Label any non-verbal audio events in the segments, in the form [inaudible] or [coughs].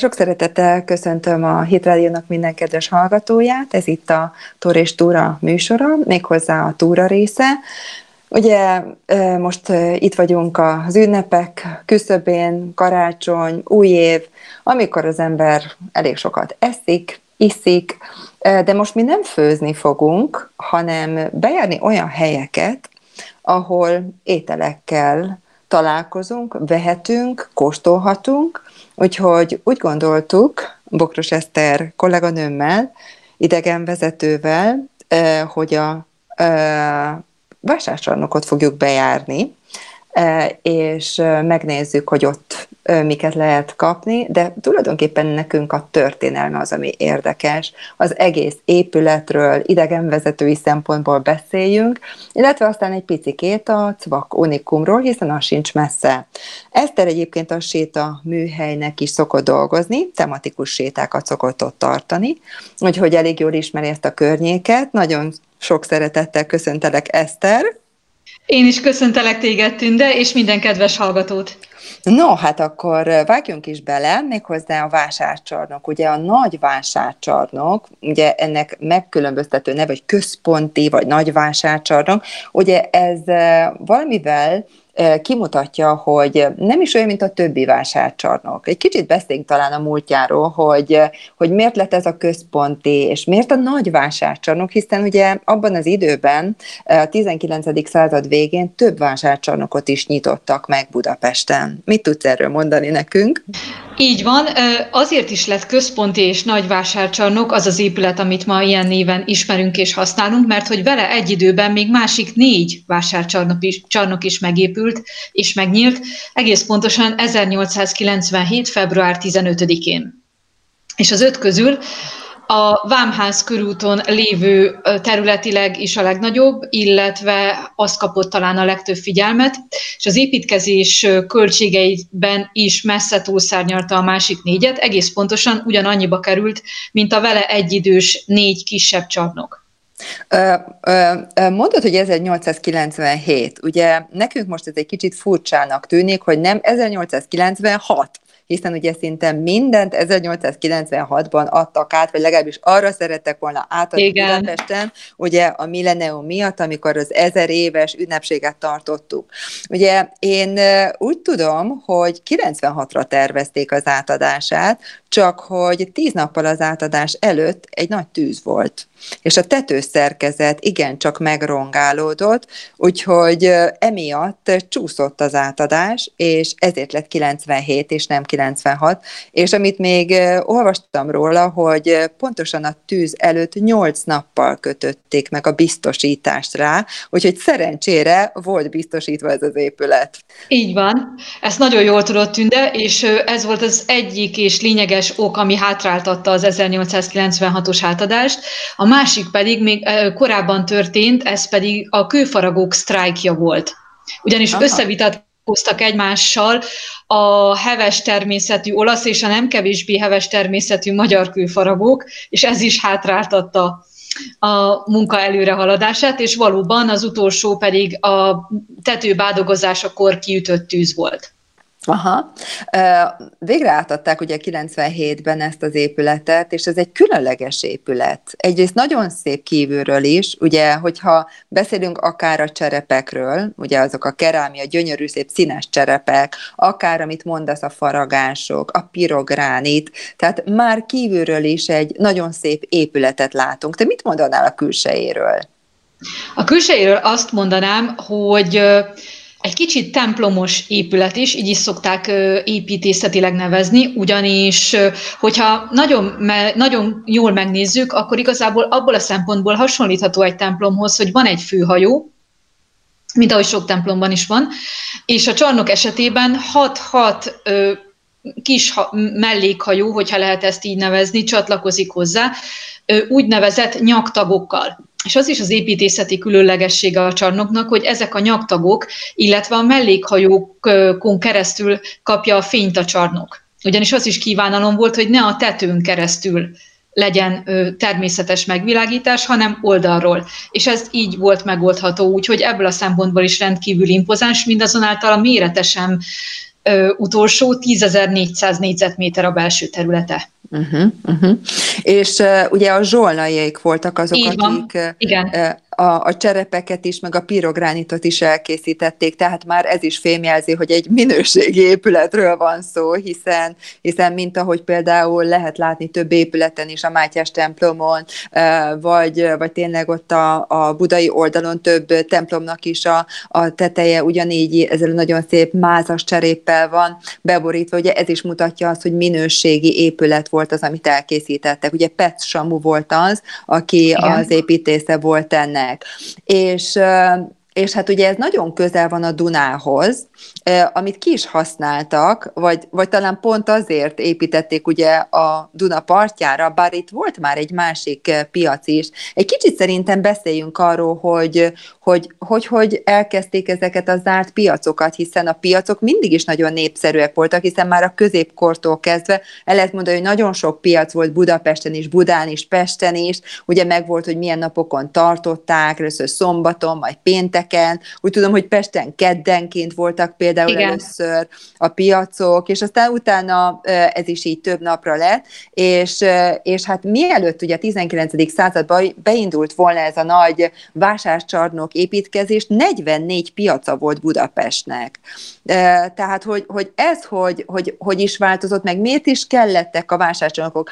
Sok szeretettel köszöntöm a Hitrádiónak minden kedves hallgatóját. Ez itt a Tor és Túra műsora, méghozzá a túra része. Ugye most itt vagyunk az ünnepek küszöbén, karácsony, új év, amikor az ember elég sokat eszik, iszik, de most mi nem főzni fogunk, hanem bejárni olyan helyeket, ahol ételekkel találkozunk, vehetünk, kóstolhatunk, Úgyhogy úgy gondoltuk, Bokros Eszter kolléganőmmel, idegenvezetővel, hogy a vásárcsarnokot fogjuk bejárni, és megnézzük, hogy ott miket lehet kapni, de tulajdonképpen nekünk a történelme az, ami érdekes. Az egész épületről, idegenvezetői szempontból beszéljünk, illetve aztán egy picikét a Cvak Unikumról, hiszen az sincs messze. Eszter egyébként a séta műhelynek is szokott dolgozni, tematikus sétákat szokott ott tartani, úgyhogy elég jól ismeri ezt a környéket. Nagyon sok szeretettel köszöntelek, Eszter! Én is köszöntelek téged, Tünde, és minden kedves hallgatót. No, hát akkor vágjunk is bele, méghozzá a vásárcsarnok. Ugye a nagy vásárcsarnok, ugye ennek megkülönböztető neve, vagy központi, vagy nagy vásárcsarnok, ugye ez valamivel kimutatja, hogy nem is olyan, mint a többi vásárcsarnok. Egy kicsit beszéljünk talán a múltjáról, hogy, hogy miért lett ez a központi, és miért a nagy vásárcsarnok, hiszen ugye abban az időben, a 19. század végén több vásárcsarnokot is nyitottak meg Budapesten. Mit tudsz erről mondani nekünk? Így van, azért is lett központi és nagy vásárcsarnok az az épület, amit ma ilyen néven ismerünk és használunk, mert hogy vele egy időben még másik négy vásárcsarnok is, csarnok is megépült és megnyílt, egész pontosan 1897. február 15-én. És az öt közül a Vámház körúton lévő területileg is a legnagyobb, illetve az kapott talán a legtöbb figyelmet, és az építkezés költségeiben is messze túlszárnyalta a másik négyet, egész pontosan ugyanannyiba került, mint a vele egyidős négy kisebb csarnok. Mondod, hogy 1897, ugye nekünk most ez egy kicsit furcsának tűnik, hogy nem 1896, hiszen ugye szinte mindent 1896-ban adtak át, vagy legalábbis arra szerettek volna átadni Igen. Budapesten, ugye a millenium miatt, amikor az ezer éves ünnepséget tartottuk. Ugye én úgy tudom, hogy 96-ra tervezték az átadását, csak hogy tíz nappal az átadás előtt egy nagy tűz volt és a tetőszerkezet igencsak megrongálódott, úgyhogy emiatt csúszott az átadás, és ezért lett 97 és nem 96, és amit még olvastam róla, hogy pontosan a tűz előtt 8 nappal kötötték meg a biztosítást rá, úgyhogy szerencsére volt biztosítva ez az épület. Így van, ezt nagyon jól tudott Tünde, és ez volt az egyik és lényeges ok, ami hátráltatta az 1896-os átadást. A másik pedig még korábban történt, ez pedig a kőfaragók sztrájkja volt. Ugyanis Aha. Összevitatkoztak egymással a heves természetű olasz és a nem kevésbé heves természetű magyar kőfaragók, és ez is hátráltatta a munka előrehaladását, és valóban az utolsó pedig a tetőbádogozásakor kiütött tűz volt. Aha. Végre átadták ugye 97-ben ezt az épületet, és ez egy különleges épület. Egyrészt nagyon szép kívülről is, ugye, hogyha beszélünk akár a cserepekről, ugye azok a kerámia, gyönyörű szép színes cserepek, akár amit mondasz a faragások, a pirogránit, tehát már kívülről is egy nagyon szép épületet látunk. Te mit mondanál a külsejéről? A külsejéről azt mondanám, hogy egy kicsit templomos épület is, így is szokták építészetileg nevezni, ugyanis hogyha nagyon, nagyon jól megnézzük, akkor igazából abból a szempontból hasonlítható egy templomhoz, hogy van egy főhajó, mint ahogy sok templomban is van, és a csarnok esetében 6-6 kis mellékhajó, hogyha lehet ezt így nevezni, csatlakozik hozzá, úgynevezett nyaktagokkal. És az is az építészeti különlegessége a csarnoknak, hogy ezek a nyaktagok, illetve a mellékhajókon keresztül kapja a fényt a csarnok. Ugyanis az is kívánalom volt, hogy ne a tetőn keresztül legyen természetes megvilágítás, hanem oldalról. És ez így volt megoldható, úgyhogy ebből a szempontból is rendkívül impozáns, mindazonáltal a méretesen ö, utolsó 10.400 négyzetméter a belső területe. Uh-huh, uh-huh. És uh, ugye a zsolnaiék voltak azok, Így van. akik uh, Igen a, a cserepeket is, meg a pirogránitot is elkészítették, tehát már ez is fémjelzi, hogy egy minőségi épületről van szó, hiszen, hiszen mint ahogy például lehet látni több épületen is, a Mátyás templomon, vagy, vagy tényleg ott a, a budai oldalon több templomnak is a, a teteje ugyanígy ezzel nagyon szép mázas cseréppel van beborítva, ugye ez is mutatja azt, hogy minőségi épület volt az, amit elkészítettek. Ugye Pet Samu volt az, aki Igen. az építésze volt ennek És és hát ugye ez nagyon közel van a Dunához, amit ki is használtak, vagy, vagy talán pont azért építették ugye a Duna partjára, bár itt volt már egy másik piac is. Egy kicsit szerintem beszéljünk arról, hogy hogy, hogy, hogy elkezdték ezeket a zárt piacokat, hiszen a piacok mindig is nagyon népszerűek voltak, hiszen már a középkortól kezdve el lehet mondani, hogy nagyon sok piac volt Budapesten is, Budán is, Pesten is, ugye meg volt, hogy milyen napokon tartották, először szombaton, majd pénteken, úgy tudom, hogy Pesten keddenként voltak például Igen. először a piacok, és aztán utána ez is így több napra lett, és, és hát mielőtt ugye a 19. században beindult volna ez a nagy vásárcsarnok építkezés, 44 piaca volt Budapestnek. Tehát, hogy, hogy ez hogy, hogy, hogy is változott meg, miért is kellettek a vásárcsarnokok,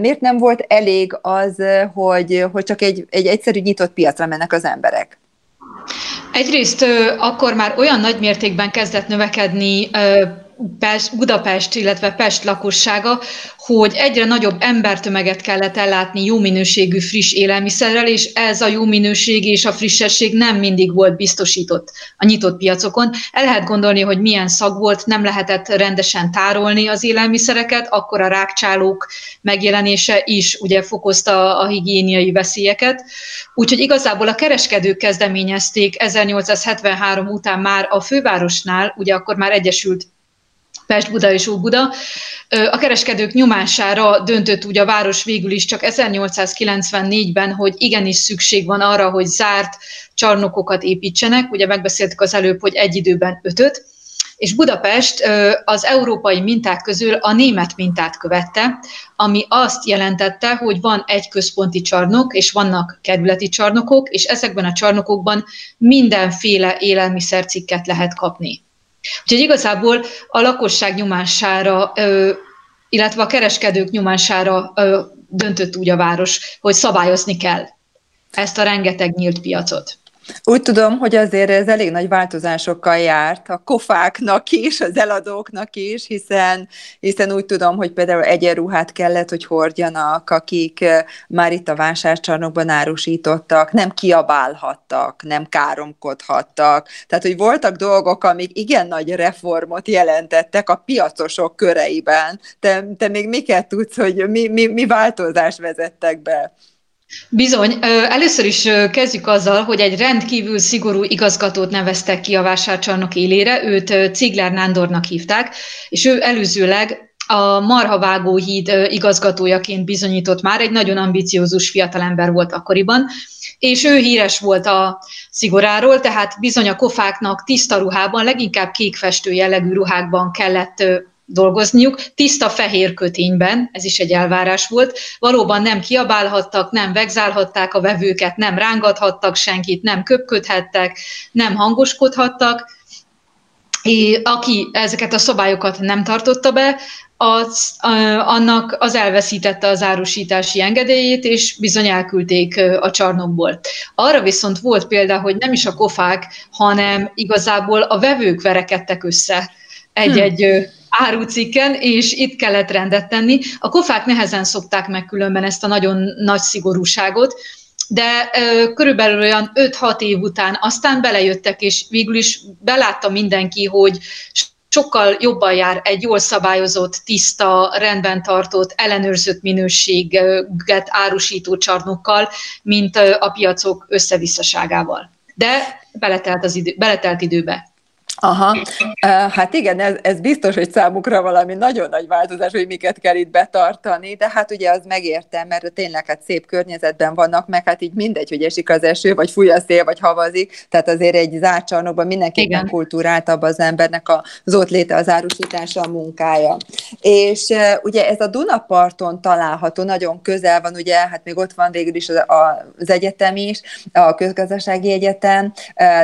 miért nem volt elég az, hogy, hogy csak egy, egy egyszerű nyitott piacra mennek az emberek? Egyrészt akkor már olyan nagy mértékben kezdett növekedni Pest, Budapest, illetve Pest lakossága, hogy egyre nagyobb embertömeget kellett ellátni jó minőségű friss élelmiszerrel, és ez a jó minőség és a frissesség nem mindig volt biztosított a nyitott piacokon. El lehet gondolni, hogy milyen szag volt, nem lehetett rendesen tárolni az élelmiszereket, akkor a rákcsálók megjelenése is ugye fokozta a higiéniai veszélyeket. Úgyhogy igazából a kereskedők kezdeményezték 1873 után már a fővárosnál, ugye akkor már Egyesült Pest-Buda és Óbuda. A kereskedők nyomására döntött úgy a város végül is csak 1894-ben, hogy igenis szükség van arra, hogy zárt csarnokokat építsenek. Ugye megbeszéltük az előbb, hogy egy időben ötöt, és Budapest az európai minták közül a német mintát követte, ami azt jelentette, hogy van egy központi csarnok, és vannak kerületi csarnokok, és ezekben a csarnokokban mindenféle élelmiszercikket lehet kapni. Úgyhogy igazából a lakosság nyomására, illetve a kereskedők nyomására döntött úgy a város, hogy szabályozni kell ezt a rengeteg nyílt piacot. Úgy tudom, hogy azért ez elég nagy változásokkal járt a kofáknak is, az eladóknak is, hiszen, hiszen úgy tudom, hogy például egyenruhát kellett, hogy hordjanak, akik már itt a vásárcsarnokban árusítottak, nem kiabálhattak, nem káromkodhattak. Tehát, hogy voltak dolgok, amik igen nagy reformot jelentettek a piacosok köreiben. Te, te még miket tudsz, hogy mi, mi, mi változást vezettek be? Bizony. Először is kezdjük azzal, hogy egy rendkívül szigorú igazgatót neveztek ki a vásárcsarnok élére, őt Ciglár Nándornak hívták, és ő előzőleg a Marhavágó híd igazgatójaként bizonyított már, egy nagyon ambiciózus fiatalember volt akkoriban, és ő híres volt a szigoráról, tehát bizony a kofáknak tiszta ruhában, leginkább kékfestő jellegű ruhákban kellett dolgozniuk, tiszta fehér kötényben, ez is egy elvárás volt, valóban nem kiabálhattak, nem vegzálhatták a vevőket, nem rángathattak senkit, nem köpködhettek, nem hangoskodhattak, és aki ezeket a szabályokat nem tartotta be, az, annak az elveszítette az árusítási engedélyét, és bizony elküldték a csarnokból. Arra viszont volt példa, hogy nem is a kofák, hanem igazából a vevők verekedtek össze egy-egy hm árucikken, és itt kellett rendet tenni. A kofák nehezen szokták meg különben ezt a nagyon nagy szigorúságot, de ö, körülbelül olyan 5-6 év után aztán belejöttek, és végül is belátta mindenki, hogy sokkal jobban jár egy jól szabályozott, tiszta, rendben tartott, ellenőrzött minőséget árusító csarnokkal, mint a piacok összevisszaságával. De beletelt, az idő, beletelt időbe. Aha, hát igen, ez, ez biztos, hogy számukra valami nagyon nagy változás, hogy miket kell itt betartani, de hát ugye az megértem, mert tényleg hát szép környezetben vannak, meg hát így mindegy, hogy esik az eső, vagy fúj a szél, vagy havazik, tehát azért egy zárt csarnokban mindenképpen igen. kultúráltabb az embernek az ott léte, az árusítása, a munkája. És ugye ez a Dunaparton található, nagyon közel van, ugye, hát még ott van végül is az, az egyetem is, a közgazdasági egyetem,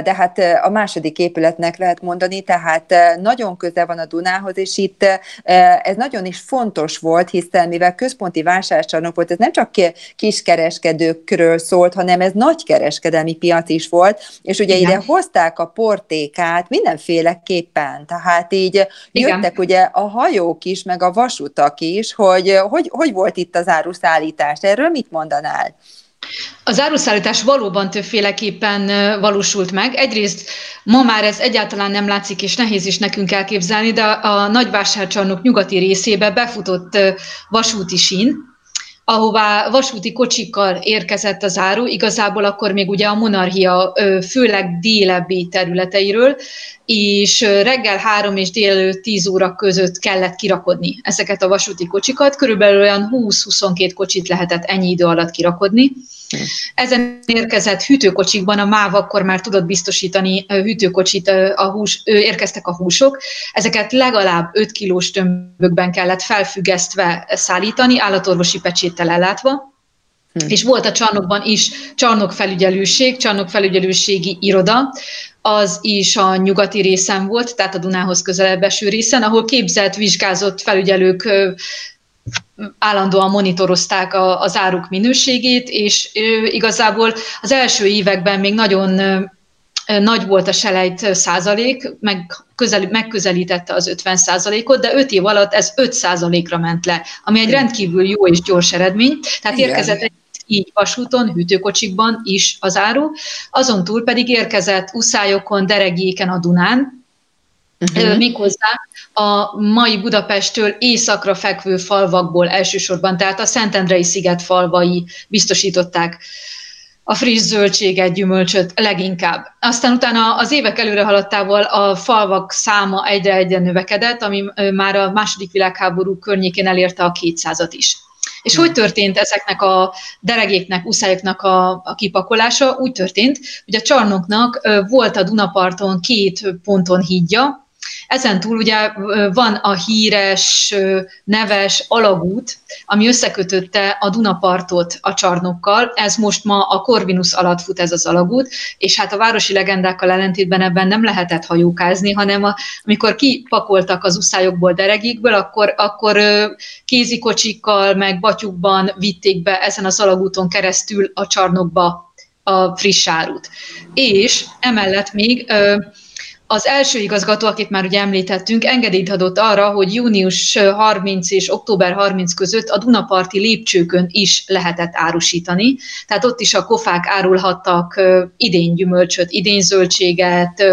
de hát a második épületnek lehet mondani, tehát nagyon közel van a Dunához, és itt ez nagyon is fontos volt, hiszen mivel központi vásárcsarnok volt, ez nem csak kiskereskedőkről szólt, hanem ez nagy kereskedelmi piac is volt, és ugye Igen. ide hozták a portékát mindenféleképpen, tehát így Igen. jöttek ugye a hajók is, meg a vasutak is, hogy hogy, hogy volt itt az áruszállítás. Erről mit mondanál? Az áruszállítás valóban többféleképpen valósult meg. Egyrészt ma már ez egyáltalán nem látszik, és nehéz is nekünk elképzelni, de a nagyvásárcsarnok nyugati részébe befutott vasúti sín, ahová vasúti kocsikkal érkezett az áru, igazából akkor még ugye a monarchia főleg délebbi területeiről, és reggel három és délelőtt 10 óra között kellett kirakodni ezeket a vasúti kocsikat, körülbelül olyan 20-22 kocsit lehetett ennyi idő alatt kirakodni. Ezen érkezett hűtőkocsikban a MÁV akkor már tudott biztosítani hűtőkocsit, a hús, érkeztek a húsok. Ezeket legalább 5 kilós tömbökben kellett felfüggesztve szállítani, állatorvosi pecséttel ellátva. Hm. És volt a csarnokban is csarnokfelügyelőség, csarnokfelügyelőségi iroda, az is a nyugati részen volt, tehát a Dunához közelebb eső részen, ahol képzett, vizsgázott felügyelők állandóan monitorozták a, az áruk minőségét, és igazából az első években még nagyon nagy volt a selejt százalék, meg közel, megközelítette az 50 százalékot, de 5 év alatt ez 5 százalékra ment le, ami egy rendkívül jó és gyors eredmény. Tehát Igen. érkezett egy így vasúton, hűtőkocsikban is az áru, azon túl pedig érkezett uszályokon, deregéken a Dunán, Uh-huh. Méghozzá a mai Budapesttől északra fekvő falvakból elsősorban, tehát a Szentendrei sziget falvai biztosították a friss zöldséget, gyümölcsöt leginkább. Aztán utána az évek előre haladtával a falvak száma egyre egyre növekedett, ami már a második világháború környékén elérte a 200-at is. És hmm. hogy történt ezeknek a deregéknek, uszályoknak a, a kipakolása? Úgy történt, hogy a csarnoknak volt a Dunaparton két ponton hídja, ezen túl ugye van a híres, neves alagút, ami összekötötte a Dunapartot a csarnokkal. Ez most ma a Corvinus alatt fut ez az alagút, és hát a városi legendákkal ellentétben ebben nem lehetett hajókázni, hanem a, amikor kipakoltak az uszályokból, deregékből, akkor, akkor kézikocsikkal, meg batyukban vitték be ezen az alagúton keresztül a csarnokba a friss árut. És emellett még az első igazgató, akit már ugye említettünk, engedélyt adott arra, hogy június 30 és október 30 között a Dunaparti lépcsőkön is lehetett árusítani. Tehát ott is a kofák árulhattak idén gyümölcsöt, idén zöldséget,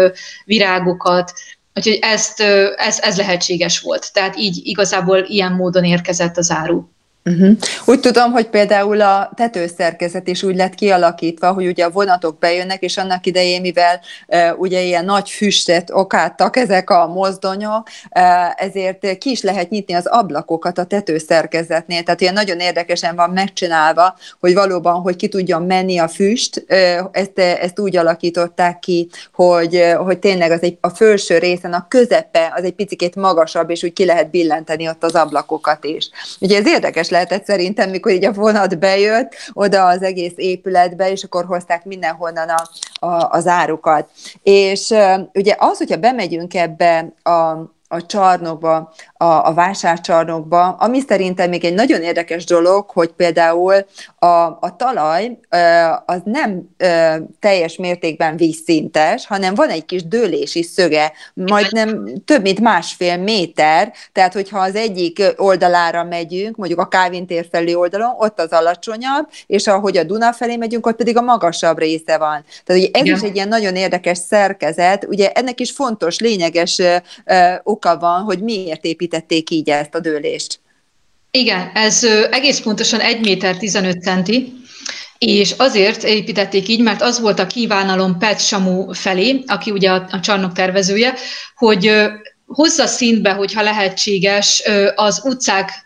virágokat, úgyhogy ezt, ez, ez lehetséges volt. Tehát így igazából ilyen módon érkezett az áru. Uh-huh. Úgy tudom, hogy például a tetőszerkezet is úgy lett kialakítva, hogy ugye a vonatok bejönnek, és annak idején, mivel uh, ugye ilyen nagy füstet okáttak ezek a mozdonyok, uh, ezért ki is lehet nyitni az ablakokat a tetőszerkezetnél. Tehát ilyen nagyon érdekesen van megcsinálva, hogy valóban, hogy ki tudjon menni a füst, uh, ezt, ezt úgy alakították ki, hogy, hogy tényleg az egy, a felső részen, a közepe az egy picit magasabb, és úgy ki lehet billenteni ott az ablakokat is. Ugye ez érdekes lehetett szerintem, mikor így a vonat bejött oda az egész épületbe, és akkor hozták mindenhonnan a, a, az árukat. És ugye az, hogyha bemegyünk ebbe a a csarnokba, a, a vásárcsarnokba, ami szerintem még egy nagyon érdekes dolog, hogy például a, a talaj az nem teljes mértékben vízszintes, hanem van egy kis dőlési szöge, majdnem több mint másfél méter, tehát hogyha az egyik oldalára megyünk, mondjuk a Kávin tér felé oldalon, ott az alacsonyabb, és ahogy a Duna felé megyünk, ott pedig a magasabb része van. Tehát ugye ez is egy ilyen nagyon érdekes szerkezet, ugye ennek is fontos, lényeges oka van, hogy miért építették így ezt a dőlést. Igen, ez egész pontosan 1 méter 15 centi, és azért építették így, mert az volt a kívánalom Pet Samu felé, aki ugye a, csarnok tervezője, hogy hozza szintbe, hogyha lehetséges, az utcák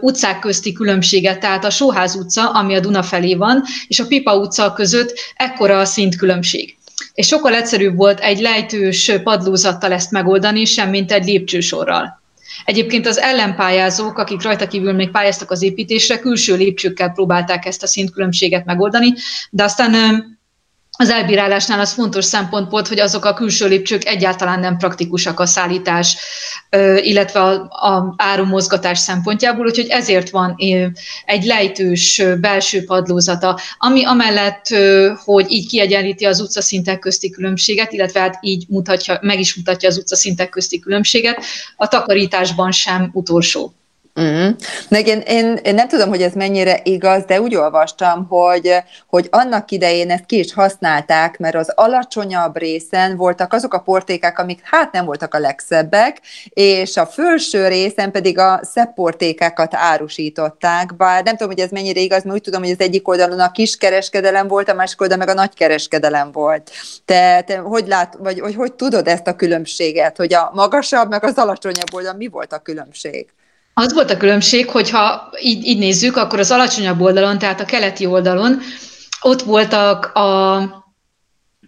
utcák közti különbséget, tehát a Sóház utca, ami a Duna felé van, és a Pipa utca között ekkora a szintkülönbség. És sokkal egyszerűbb volt egy lejtős padlózattal ezt megoldani, sem mint egy lépcsősorral. Egyébként az ellenpályázók, akik rajta kívül még pályáztak az építésre, külső lépcsőkkel próbálták ezt a szintkülönbséget megoldani, de aztán az elbírálásnál az fontos szempont volt, hogy azok a külső lépcsők egyáltalán nem praktikusak a szállítás, illetve a, a árumozgatás szempontjából, úgyhogy ezért van egy lejtős belső padlózata, ami amellett, hogy így kiegyenlíti az utcaszintek közti különbséget, illetve hát így mutatja, meg is mutatja az utcaszintek közti különbséget, a takarításban sem utolsó. Mm. én, én, én nem tudom, hogy ez mennyire igaz, de úgy olvastam, hogy, hogy annak idején ezt ki is használták, mert az alacsonyabb részen voltak azok a portékák, amik hát nem voltak a legszebbek, és a felső részen pedig a szebb portékákat árusították, bár nem tudom, hogy ez mennyire igaz, mert úgy tudom, hogy az egyik oldalon a kiskereskedelem volt, a másik oldalon meg a nagykereskedelem volt. Te, te hogy lát, vagy hogy, hogy tudod ezt a különbséget, hogy a magasabb, meg az alacsonyabb oldalon mi volt a különbség? Az volt a különbség, hogy ha így, így nézzük, akkor az alacsonyabb oldalon, tehát a keleti oldalon, ott voltak a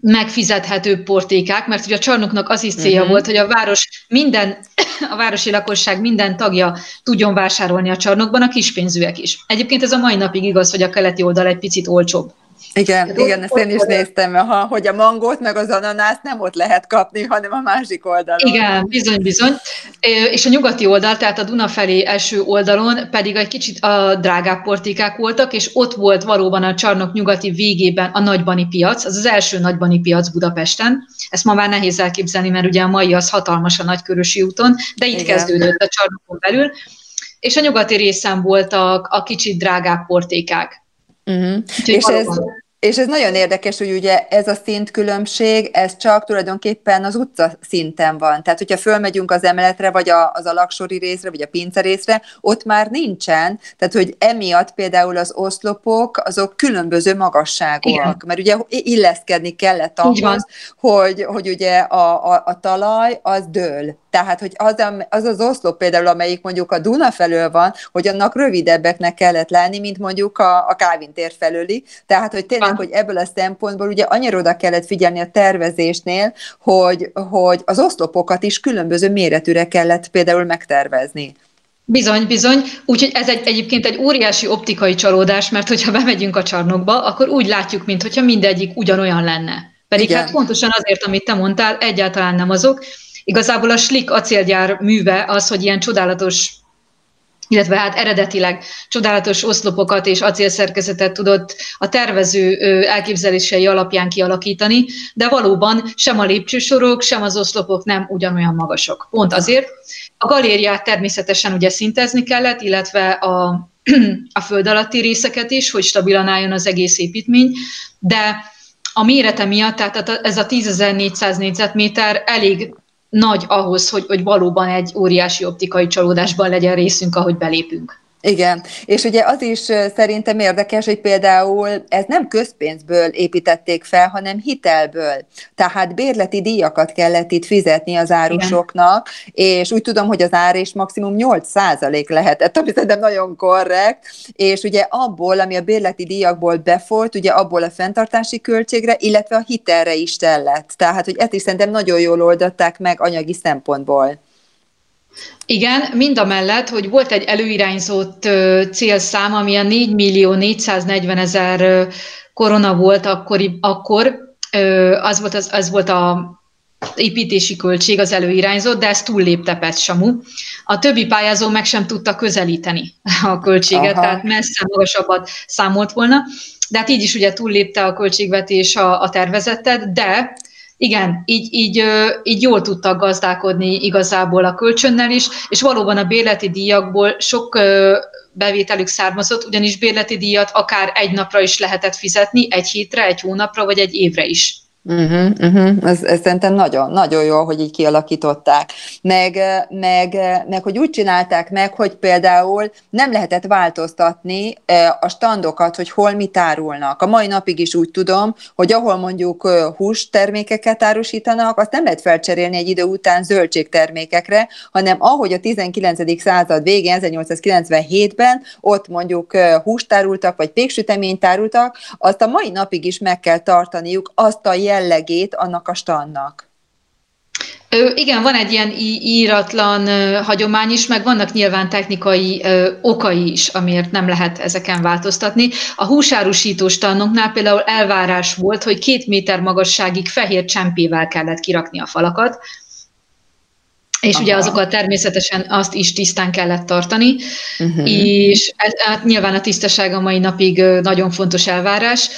megfizethető portékák, mert ugye a csarnoknak az is célja uh-huh. volt, hogy a város minden, [coughs] a városi lakosság minden tagja tudjon vásárolni a csarnokban, a kispénzűek is. Egyébként ez a mai napig igaz, hogy a keleti oldal egy picit olcsóbb. Igen, hát igen, ezt én is néztem, ha, hogy a mangót meg az ananászt nem ott lehet kapni, hanem a másik oldalon. Igen, bizony, bizony. És a nyugati oldal, tehát a Duna felé első oldalon pedig egy kicsit a drágább portikák voltak, és ott volt valóban a csarnok nyugati végében a nagybani piac, az az első nagybani piac Budapesten. Ezt ma már nehéz elképzelni, mert ugye a mai az hatalmas a Nagykörösi úton, de itt Igen. kezdődött a csarnokon belül. És a nyugati részen voltak a kicsit drágább portékák. Uh-huh. És ez, és ez nagyon érdekes, hogy ugye ez a szintkülönbség, ez csak tulajdonképpen az utca szinten van. Tehát, hogyha fölmegyünk az emeletre, vagy a, az alaksori részre, vagy a pince részre, ott már nincsen. Tehát, hogy emiatt például az oszlopok, azok különböző magasságúak. Igen. Mert ugye illeszkedni kellett ahhoz, hogy, hogy ugye a, a, a talaj az dől. Tehát, hogy az, az az oszlop például, amelyik mondjuk a Duna felől van, hogy annak rövidebbeknek kellett lenni, mint mondjuk a, a Kávin tér felőli. Tehát, hogy tényleg, hogy ebből a szempontból ugye annyira oda kellett figyelni a tervezésnél, hogy, hogy az oszlopokat is különböző méretűre kellett például megtervezni. Bizony, bizony. Úgyhogy ez egy, egyébként egy óriási optikai csalódás, mert hogyha bemegyünk a csarnokba, akkor úgy látjuk, mintha mindegyik ugyanolyan lenne. Pedig Igen. hát pontosan azért, amit te mondtál, egyáltalán nem azok. Igazából a Slik acélgyár műve az, hogy ilyen csodálatos illetve hát eredetileg csodálatos oszlopokat és acélszerkezetet tudott a tervező elképzelései alapján kialakítani, de valóban sem a lépcsősorok, sem az oszlopok nem ugyanolyan magasok. Pont azért. A galériát természetesen ugye szintezni kellett, illetve a, [clears throat] a föld alatti részeket is, hogy stabilan álljon az egész építmény, de a mérete miatt, tehát ez a 10.400 négyzetméter elég nagy ahhoz, hogy, hogy valóban egy óriási optikai csalódásban legyen részünk, ahogy belépünk. Igen, és ugye az is szerintem érdekes, hogy például ez nem közpénzből építették fel, hanem hitelből. Tehát bérleti díjakat kellett itt fizetni az árusoknak, Igen. és úgy tudom, hogy az ár is maximum 8% lehetett, ami szerintem nagyon korrekt, és ugye abból, ami a bérleti díjakból befolyt, ugye abból a fenntartási költségre, illetve a hitelre is tellett. Tehát, hogy ezt is szerintem nagyon jól oldották meg anyagi szempontból. Igen, mind a mellett, hogy volt egy előirányzott célszám, ami a 4 millió 440 ezer korona volt akkori, akkor, az volt, az, az volt a építési költség az előirányzott, de ezt túllépte Pet Samu. A többi pályázó meg sem tudta közelíteni a költséget, Aha. tehát messze magasabbat számolt volna, de hát így is ugye túllépte a költségvetés a, a tervezetet, de igen, így, így, így jól tudtak gazdálkodni igazából a kölcsönnel is, és valóban a bérleti díjakból sok bevételük származott, ugyanis bérleti díjat akár egy napra is lehetett fizetni, egy hétre, egy hónapra, vagy egy évre is. Uh-huh, uh-huh. Ez, ez szerintem nagyon, nagyon jó, hogy így kialakították. Meg, meg, meg, hogy úgy csinálták meg, hogy például nem lehetett változtatni a standokat, hogy hol mit árulnak. A mai napig is úgy tudom, hogy ahol mondjuk hústermékeket árusítanak, azt nem lehet felcserélni egy idő után zöldségtermékekre, hanem ahogy a 19. század végén, 1897-ben ott mondjuk húst árultak, vagy péksüteményt árultak, azt a mai napig is meg kell tartaniuk azt a jellegét annak a standnak. Ö, igen, van egy ilyen íratlan hagyomány is, meg vannak nyilván technikai okai is, amiért nem lehet ezeken változtatni. A húsárusító standoknál például elvárás volt, hogy két méter magasságig fehér csempével kellett kirakni a falakat, és Aha. ugye azokat természetesen azt is tisztán kellett tartani, uh-huh. és ez, hát nyilván a tisztaság a mai napig nagyon fontos elvárás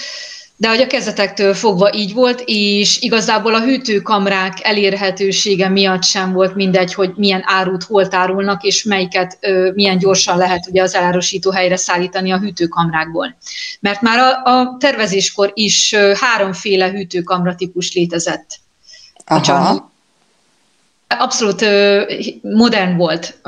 de hogy a kezdetektől fogva így volt, és igazából a hűtőkamrák elérhetősége miatt sem volt mindegy, hogy milyen árut hol tárulnak, és melyiket ö, milyen gyorsan lehet ugye az elárusító helyre szállítani a hűtőkamrákból. Mert már a, a tervezéskor is ö, háromféle hűtőkamra típus létezett. Aha abszolút modern volt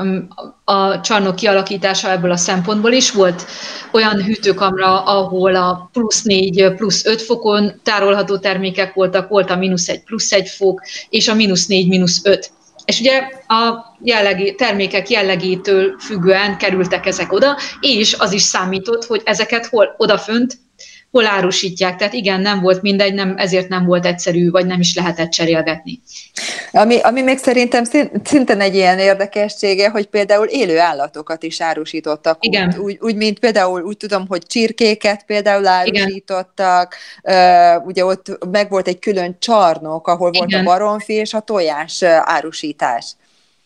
a csarnok kialakítása ebből a szempontból is. Volt olyan hűtőkamra, ahol a plusz 4, plusz 5 fokon tárolható termékek voltak, volt a mínusz 1, plusz 1 fok, és a mínusz 4, mínusz 5. És ugye a jellegi, termékek jellegétől függően kerültek ezek oda, és az is számított, hogy ezeket hol odafönt hol árusítják. Tehát igen, nem volt mindegy, nem, ezért nem volt egyszerű, vagy nem is lehetett cserélgetni. Ami, ami még szerintem szintén egy ilyen érdekessége, hogy például élő állatokat is árusítottak. Igen. Úgy, úgy, úgy, mint például úgy tudom, hogy csirkéket például árusítottak, uh, ugye ott meg volt egy külön csarnok, ahol volt Igen. a baromfi és a tojás árusítás.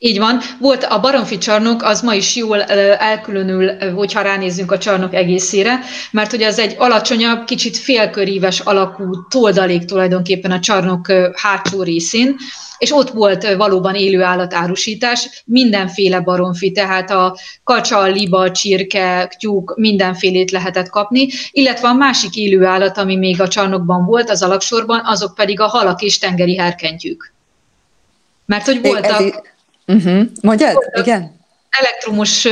Így van. Volt a baromfi csarnok, az ma is jól elkülönül, hogyha ránézzünk a csarnok egészére, mert hogy az egy alacsonyabb, kicsit félköríves alakú toldalék tulajdonképpen a csarnok hátsó részén, és ott volt valóban élő állatárusítás, mindenféle baromfi, tehát a kacsa, liba, csirke, tyúk, mindenfélét lehetett kapni, illetve a másik élő állat, ami még a csarnokban volt, az alaksorban, azok pedig a halak és tengeri herkentyűk. Mert hogy voltak... Uh-huh. Mondjad? Igen? elektromos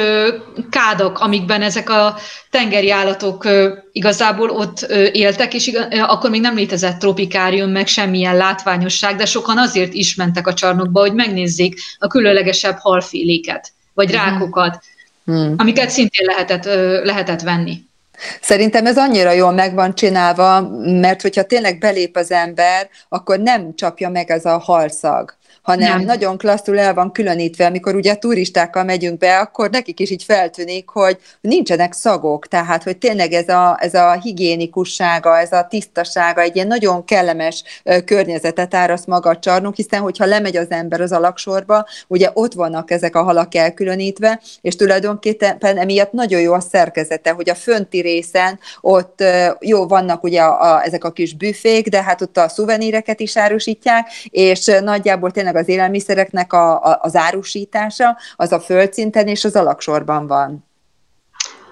kádok, amikben ezek a tengeri állatok igazából ott éltek, és akkor még nem létezett tropikárium, meg semmilyen látványosság, de sokan azért is mentek a csarnokba, hogy megnézzék a különlegesebb halféléket, vagy uh-huh. rákokat, uh-huh. amiket szintén lehetett, lehetett venni. Szerintem ez annyira jól meg van csinálva, mert hogyha tényleg belép az ember, akkor nem csapja meg ez a halszag hanem nem. nagyon klasszul el van különítve, amikor ugye turistákkal megyünk be, akkor nekik is így feltűnik, hogy nincsenek szagok, tehát hogy tényleg ez a, ez a higiénikussága, ez a tisztasága, egy ilyen nagyon kellemes környezetet áraszt maga a csarnok, hiszen hogyha lemegy az ember az alaksorba, ugye ott vannak ezek a halak elkülönítve, és tulajdonképpen emiatt nagyon jó a szerkezete, hogy a fönti részen ott jó vannak ugye a, a, ezek a kis büfék, de hát ott a szuveníreket is árusítják, és nagyjából tényleg az élelmiszereknek a, a, az árusítása, az a földszinten és az alaksorban van.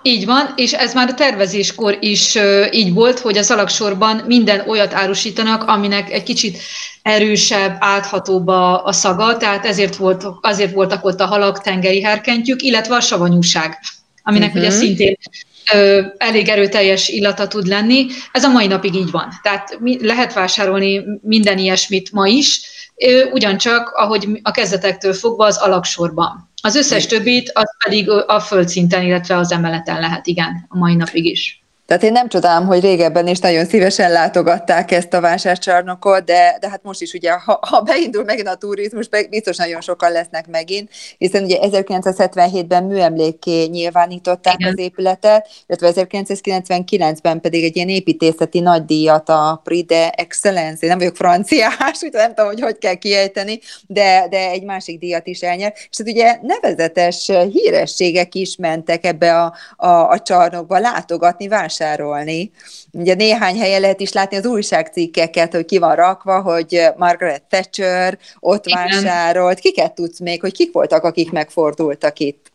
Így van, és ez már a tervezéskor is így volt, hogy az alaksorban minden olyat árusítanak, aminek egy kicsit erősebb, áthatóbb a, a szaga, tehát ezért, volt, azért voltak ott a halak, tengeri herkentjük, illetve a savanyúság, aminek uh-huh. ugye mhm. szintén ö, elég erőteljes illata tud lenni. Ez a mai napig így van. Tehát mi, lehet vásárolni minden ilyesmit ma is, ugyancsak, ahogy a kezdetektől fogva az alaksorban. Az összes többit az pedig a földszinten, illetve az emeleten lehet, igen, a mai napig is. Tehát én nem csodálom, hogy régebben is nagyon szívesen látogatták ezt a vásárcsarnokot, de, de hát most is ugye, ha, ha beindul megint a turizmus, biztos nagyon sokan lesznek megint, hiszen ugye 1977-ben műemlékké nyilvánították Igen. az épületet, illetve 1999-ben pedig egy ilyen építészeti nagydíjat, a Prix de Excellence, én nem vagyok franciás, [laughs] úgyhogy nem tudom, hogy hogy kell kiejteni, de, de egy másik díjat is elnyer. És hát ugye nevezetes hírességek is mentek ebbe a, a, a csarnokba látogatni, vásárolni vásárolni. Ugye néhány helyen lehet is látni az újságcikkeket, hogy ki van rakva, hogy Margaret Thatcher ott Igen. vásárolt. Kiket tudsz még, hogy kik voltak, akik megfordultak itt?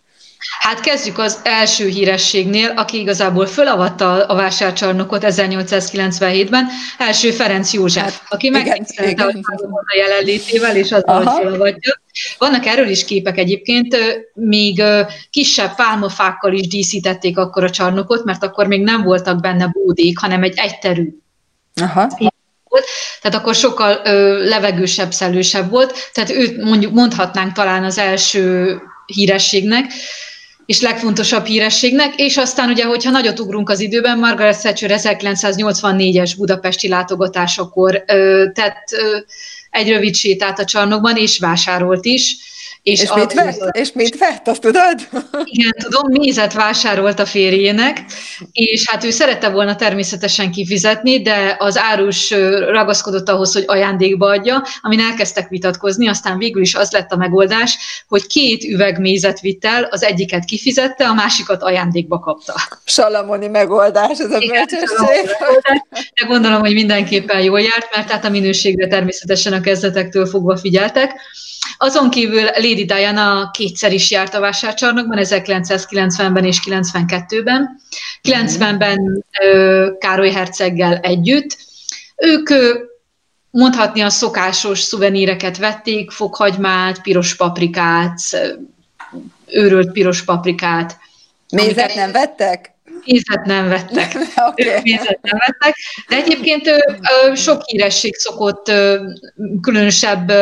Hát kezdjük az első hírességnél, aki igazából fölavatta a vásárcsarnokot 1897-ben, első Ferenc József, hát, aki megtisztelte a jelenlétével, és azzal, hogy fölavatja. Vannak erről is képek egyébként, még kisebb pálmafákkal is díszítették akkor a csarnokot, mert akkor még nem voltak benne bódék, hanem egy egyterű Aha. volt, tehát akkor sokkal ö, levegősebb, szelősebb volt, tehát őt mondjuk mondhatnánk talán az első hírességnek, és legfontosabb hírességnek, és aztán ugye, hogyha nagyot ugrunk az időben, Margaret Thatcher 1984-es budapesti látogatásakor ö, tett ö, egy rövid sétát a csarnokban, és vásárolt is, és, és, mit vett? és mit vett, azt tudod? Igen, tudom, mézet vásárolt a férjének, és hát ő szerette volna természetesen kifizetni, de az árus ragaszkodott ahhoz, hogy ajándékba adja, amin elkezdtek vitatkozni, aztán végül is az lett a megoldás, hogy két üveg mézet vitt el, az egyiket kifizette, a másikat ajándékba kapta. Salamoni megoldás, ez a bölcsesség. De gondolom, hogy mindenképpen jól járt, mert hát a minőségre természetesen a kezdetektől fogva figyeltek. Azon kívül Lady Diana kétszer is járt a vásárcsarnokban, 1990-ben és 92-ben. 90-ben Károly herceggel együtt. Ők mondhatni a szokásos szuveníreket vették, fokhagymát, piros paprikát, őrölt piros paprikát. Mézet nem vettek? Mézet nem vettek. [laughs] okay. Mézet nem vettek. De egyébként sok híresség szokott különösebb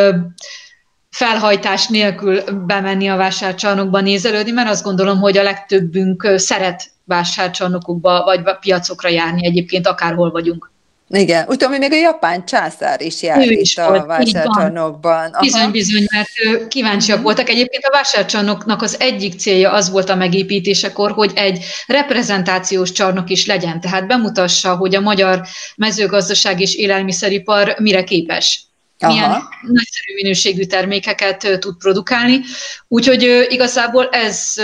felhajtás nélkül bemenni a vásárcsarnokba nézelődni, mert azt gondolom, hogy a legtöbbünk szeret vásárcsarnokokba vagy piacokra járni egyébként, akárhol vagyunk. Igen, utána még a japán császár is járt ő is itt volt, a vásárcsarnokban. Bizony, bizony, mert kíváncsiak voltak. Egyébként a vásárcsarnoknak az egyik célja az volt a megépítésekor, hogy egy reprezentációs csarnok is legyen, tehát bemutassa, hogy a magyar mezőgazdaság és élelmiszeripar mire képes milyen Aha. nagyszerű minőségű termékeket tud produkálni. Úgyhogy igazából ez,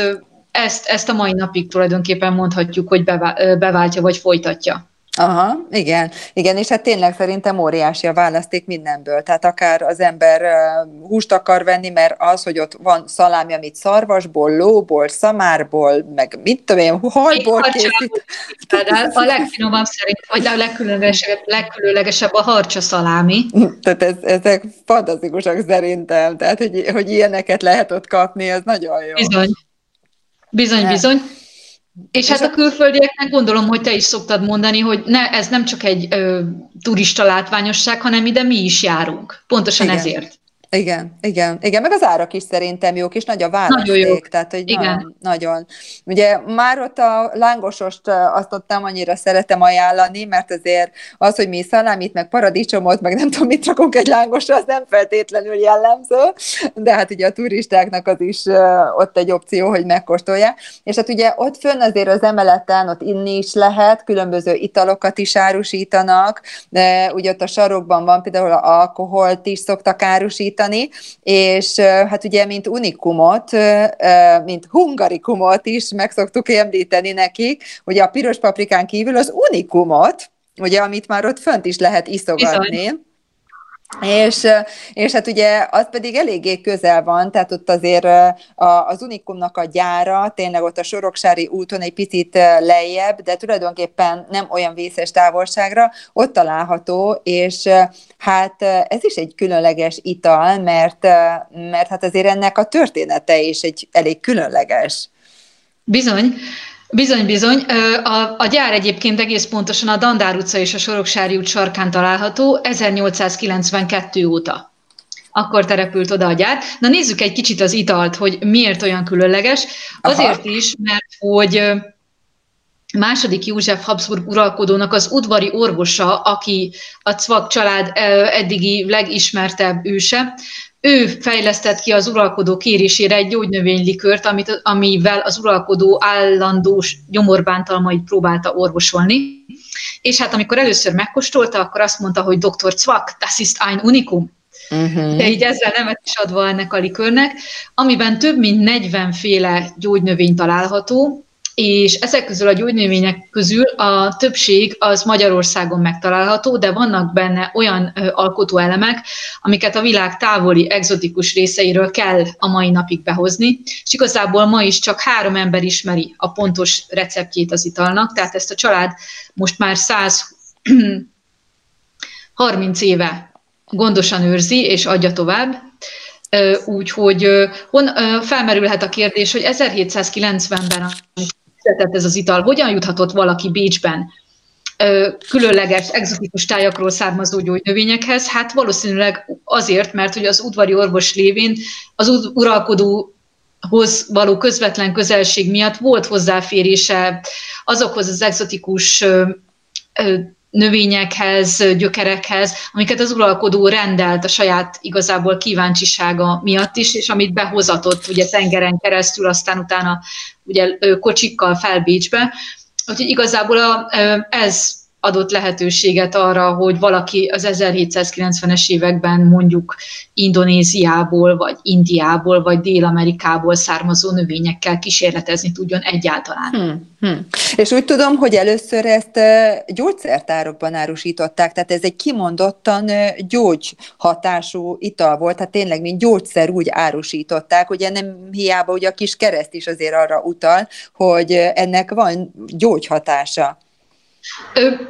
ezt, ezt a mai napig tulajdonképpen mondhatjuk, hogy beváltja vagy folytatja. Aha, igen, igen, és hát tényleg szerintem óriási a választék mindenből. Tehát akár az ember húst akar venni, mert az, hogy ott van szalámi, amit szarvasból, lóból, szamárból, meg mit tudom én, halból készít. A legfinomabb szerint, vagy a legkülönlegesebb, legkülönlegesebb a harcsa szalámi. Tehát ez, ezek fantasztikusak szerintem, tehát hogy, hogy ilyeneket lehet ott kapni, ez nagyon jó. Bizony. Bizony, bizony. És hát a külföldieknek gondolom, hogy te is szoktad mondani, hogy ne, ez nem csak egy ö, turista látványosság, hanem ide mi is járunk. Pontosan Igen. ezért. Igen, igen, igen, meg az árak is szerintem jók, és nagy a választék, nagyon jó. tehát hogy igen. Nagyon, nagyon. Ugye már ott a lángosost azt ott nem annyira szeretem ajánlani, mert azért az, hogy mi szalámit, meg paradicsomot, meg nem tudom, mit rakunk egy lángosra, az nem feltétlenül jellemző, de hát ugye a turistáknak az is ott egy opció, hogy megkóstolják. És hát ugye ott fönn azért az emeleten, ott inni is lehet, különböző italokat is árusítanak, de ugye ott a sarokban van például alkoholt is szoktak árusítani, alakítani, és hát ugye, mint unikumot, mint hungarikumot is meg szoktuk említeni nekik, ugye a piros paprikán kívül az unikumot, ugye, amit már ott fönt is lehet iszogatni. Bizony. És, és hát ugye az pedig eléggé közel van, tehát ott azért az Unikumnak a gyára, tényleg ott a Soroksári úton egy picit lejjebb, de tulajdonképpen nem olyan vészes távolságra, ott található, és hát ez is egy különleges ital, mert, mert hát azért ennek a története is egy elég különleges. Bizony. Bizony, bizony. A, a gyár egyébként egész pontosan a Dandár utca és a Soroksári út sarkán található 1892 óta. Akkor terepült oda a gyár. Na nézzük egy kicsit az italt, hogy miért olyan különleges. Azért Aha. is, mert hogy második József Habsburg uralkodónak az udvari orvosa, aki a Cvak család eddigi legismertebb őse, ő fejlesztett ki az uralkodó kérésére egy gyógynövénylikört, amit, amivel az uralkodó állandós gyomorbántalmait próbálta orvosolni. És hát amikor először megkóstolta, akkor azt mondta, hogy Dr. Zwack, das ist ein Unikum. Uh-huh. De így ezzel nemet is adva ennek a likörnek, amiben több mint 40 féle gyógynövény található, és ezek közül a gyógynövények közül a többség az Magyarországon megtalálható, de vannak benne olyan alkotóelemek, amiket a világ távoli, egzotikus részeiről kell a mai napig behozni, és igazából ma is csak három ember ismeri a pontos receptjét az italnak, tehát ezt a család most már 130 [clears throat] éve gondosan őrzi és adja tovább, Úgyhogy hon, felmerülhet a kérdés, hogy 1790-ben született ez az ital, hogyan juthatott valaki Bécsben különleges, egzotikus tájakról származó gyógynövényekhez? Hát valószínűleg azért, mert hogy az udvari orvos lévén az uralkodóhoz való közvetlen közelség miatt volt hozzáférése azokhoz az egzotikus növényekhez, gyökerekhez, amiket az uralkodó rendelt a saját igazából kíváncsisága miatt is, és amit behozatott ugye tengeren keresztül, aztán utána ugye kocsikkal fel Bécsbe. Úgyhogy igazából a, ez adott lehetőséget arra, hogy valaki az 1790-es években mondjuk Indonéziából, vagy Indiából, vagy Dél-Amerikából származó növényekkel kísérletezni tudjon egyáltalán. Hmm, hmm. És úgy tudom, hogy először ezt gyógyszertárokban árusították, tehát ez egy kimondottan gyógyhatású ital volt, tehát tényleg, mint gyógyszer úgy árusították, ugye nem hiába, ugye a kis kereszt is azért arra utal, hogy ennek van gyógyhatása.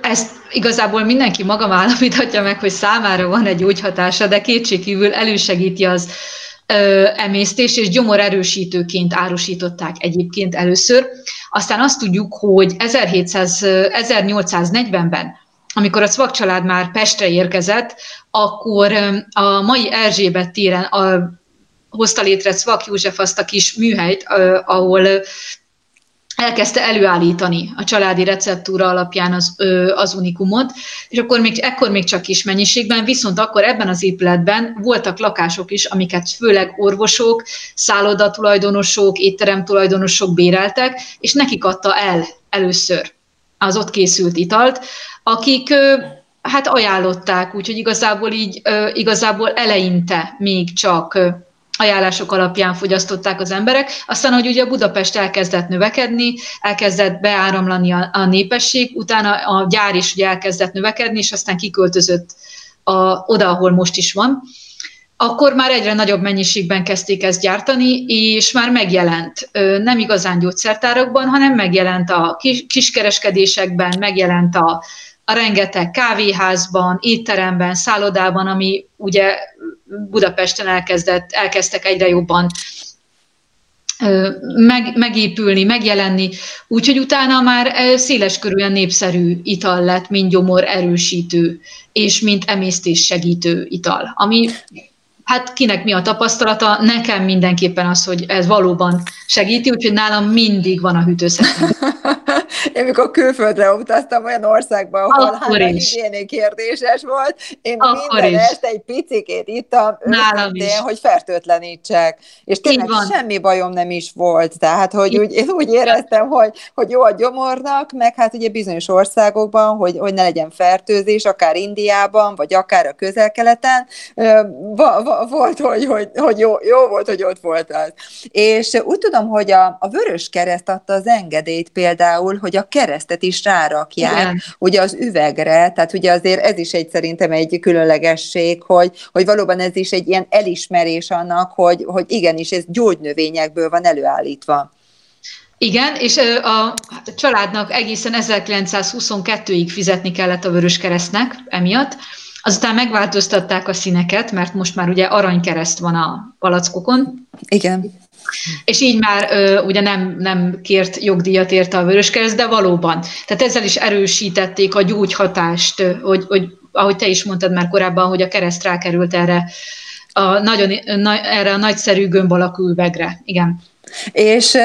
Ezt igazából mindenki maga állapíthatja meg, hogy számára van egy gyógyhatása, de kétségkívül elősegíti az ö, emésztés, és gyomor erősítőként árusították egyébként először. Aztán azt tudjuk, hogy 1700, 1840-ben, amikor a Cvak család már Pestre érkezett, akkor a mai Erzsébet téren a, hozta létre Cvak József azt a kis műhelyt, ahol elkezdte előállítani a családi receptúra alapján az, az unikumot, és akkor még, ekkor még csak kis mennyiségben, viszont akkor ebben az épületben voltak lakások is, amiket főleg orvosok, szállodatulajdonosok, étteremtulajdonosok béreltek, és nekik adta el először az ott készült italt, akik hát ajánlották, úgyhogy igazából így, igazából eleinte még csak ajánlások alapján fogyasztották az emberek. Aztán, hogy ugye Budapest elkezdett növekedni, elkezdett beáramlani a, a népesség, utána a gyár is ugye elkezdett növekedni, és aztán kiköltözött a, oda, ahol most is van. Akkor már egyre nagyobb mennyiségben kezdték ezt gyártani, és már megjelent nem igazán gyógyszertárakban, hanem megjelent a kis, kiskereskedésekben, megjelent a, a rengeteg kávéházban, étteremben, szállodában, ami ugye Budapesten elkezdett, elkezdtek egyre jobban meg, megépülni, megjelenni, úgyhogy utána már széles körülön népszerű ital lett, mint gyomor erősítő, és mint emésztés segítő ital, ami hát kinek mi a tapasztalata, nekem mindenképpen az, hogy ez valóban segíti, úgyhogy nálam mindig van a hűtőszekrény. [laughs] Én mikor külföldre utaztam olyan országba, ahol hát is. kérdéses volt, én Akkor minden is. este egy picikét ittam őszintén, hogy fertőtlenítsek. És tényleg semmi bajom nem is volt. Tehát, hogy úgy, én úgy éreztem, hogy, hogy jó a gyomornak, meg hát ugye bizonyos országokban, hogy, hogy ne legyen fertőzés, akár Indiában, vagy akár a közel-keleten, volt, hogy, hogy, hogy jó, jó volt, hogy ott volt az. És úgy tudom, hogy a, a Vörös Kereszt adta az engedélyt például, hogy a keresztet is rárakják, Igen. ugye az üvegre, tehát ugye azért ez is egy szerintem egy különlegesség, hogy, hogy valóban ez is egy ilyen elismerés annak, hogy, hogy igenis ez gyógynövényekből van előállítva. Igen, és a családnak egészen 1922-ig fizetni kellett a Vöröskeresztnek emiatt, Azután megváltoztatták a színeket, mert most már ugye aranykereszt van a palackokon. Igen. És így már ö, ugye nem, nem kért jogdíjat érte a Vöröskereszt, de valóban. Tehát ezzel is erősítették a gyógyhatást, hogy, hogy ahogy te is mondtad már korábban, hogy a kereszt rákerült erre a, nagyon, na, erre a nagyszerű gömb alakú üvegre. Igen. És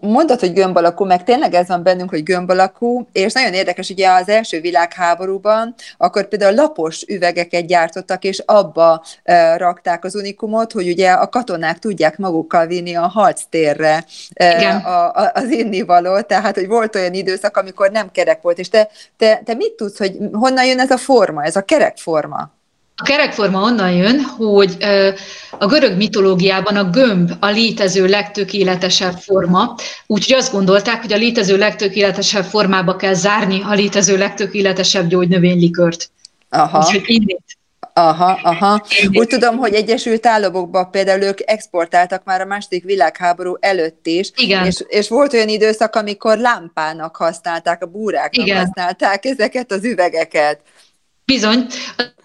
mondod, hogy gömb alakú, meg tényleg ez van bennünk, hogy gömb alakú, és nagyon érdekes, ugye az első világháborúban, akkor például lapos üvegeket gyártottak, és abba rakták az unikumot, hogy ugye a katonák tudják magukkal vinni a harctérre a, a, az innivaló, tehát, hogy volt olyan időszak, amikor nem kerek volt, és te, te, te mit tudsz, hogy honnan jön ez a forma, ez a kerek forma? A kerekforma onnan jön, hogy a görög mitológiában a gömb a létező legtökéletesebb forma, úgyhogy azt gondolták, hogy a létező legtökéletesebb formába kell zárni a létező legtökéletesebb gyógynövénylikört. Aha. Úgyhogy innét Aha, aha. Úgy tudom, hogy Egyesült Államokban például ők exportáltak már a második világháború előtt is, Igen. És, és volt olyan időszak, amikor lámpának használták, a búráknak Igen. használták ezeket az üvegeket. Bizony.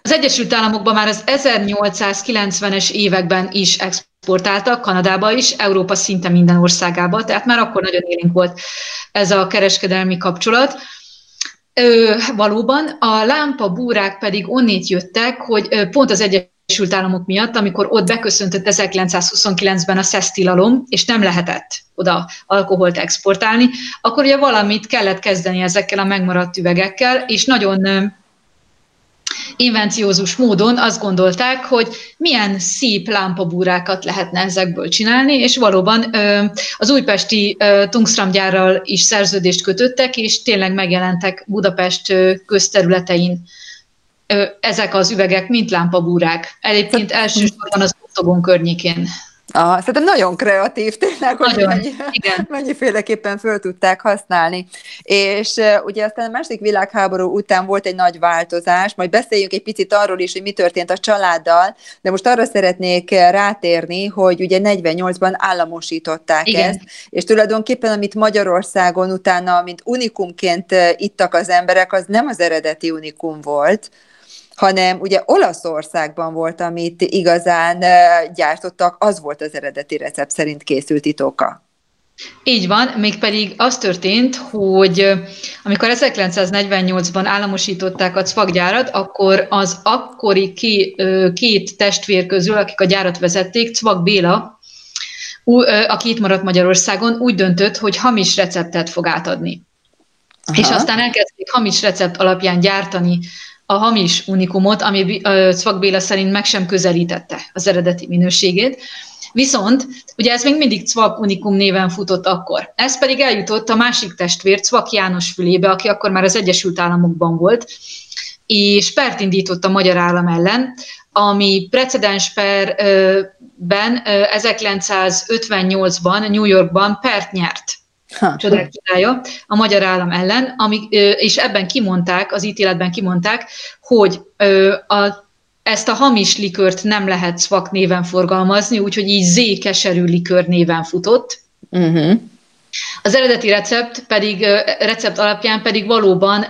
Az Egyesült Államokban már az 1890-es években is exportáltak, Kanadába is, Európa szinte minden országába, tehát már akkor nagyon élénk volt ez a kereskedelmi kapcsolat. Ö, valóban, a lámpa búrák pedig onnét jöttek, hogy pont az Egyesült Államok miatt, amikor ott beköszöntött 1929-ben a szesztilalom, és nem lehetett oda alkoholt exportálni, akkor ugye valamit kellett kezdeni ezekkel a megmaradt üvegekkel, és nagyon invenciózus módon azt gondolták, hogy milyen szép lámpabúrákat lehetne ezekből csinálni, és valóban az újpesti tungstramgyárral is szerződést kötöttek, és tényleg megjelentek Budapest közterületein ezek az üvegek, mint lámpabúrák. Egyébként elsősorban az Oktogon környékén Aha, szerintem nagyon kreatív tényleg, hogy mennyi, igen. [laughs] mennyiféleképpen föl tudták használni. És uh, ugye aztán a második világháború után volt egy nagy változás, majd beszéljünk egy picit arról is, hogy mi történt a családdal, de most arra szeretnék rátérni, hogy ugye 48-ban államosították igen. ezt, és tulajdonképpen amit Magyarországon utána, mint unikumként ittak az emberek, az nem az eredeti unikum volt, hanem ugye Olaszországban volt, amit igazán gyártottak, az volt az eredeti recept szerint készült itoka. Így van, mégpedig az történt, hogy amikor 1948-ban államosították a cvakgyárat, akkor az akkori két testvér közül, akik a gyárat vezették, Cvak Béla, aki itt maradt Magyarországon, úgy döntött, hogy hamis receptet fog átadni. Aha. És aztán elkezdték hamis recept alapján gyártani a hamis unikumot, ami Cvak Béla szerint meg sem közelítette az eredeti minőségét. Viszont ugye ez még mindig Cvak Unikum néven futott akkor. Ez pedig eljutott a másik testvér, Cvak János fülébe, aki akkor már az Egyesült Államokban volt, és pert indított a magyar állam ellen, ami precedens perben 1958-ban New Yorkban pert nyert csodák csodája, a magyar állam ellen, ami, és ebben kimondták, az ítéletben kimondták, hogy a ezt a hamis likört nem lehet szvak néven forgalmazni, úgyhogy így Z keserű likör néven futott. Uh-huh. Az eredeti recept pedig, recept alapján pedig valóban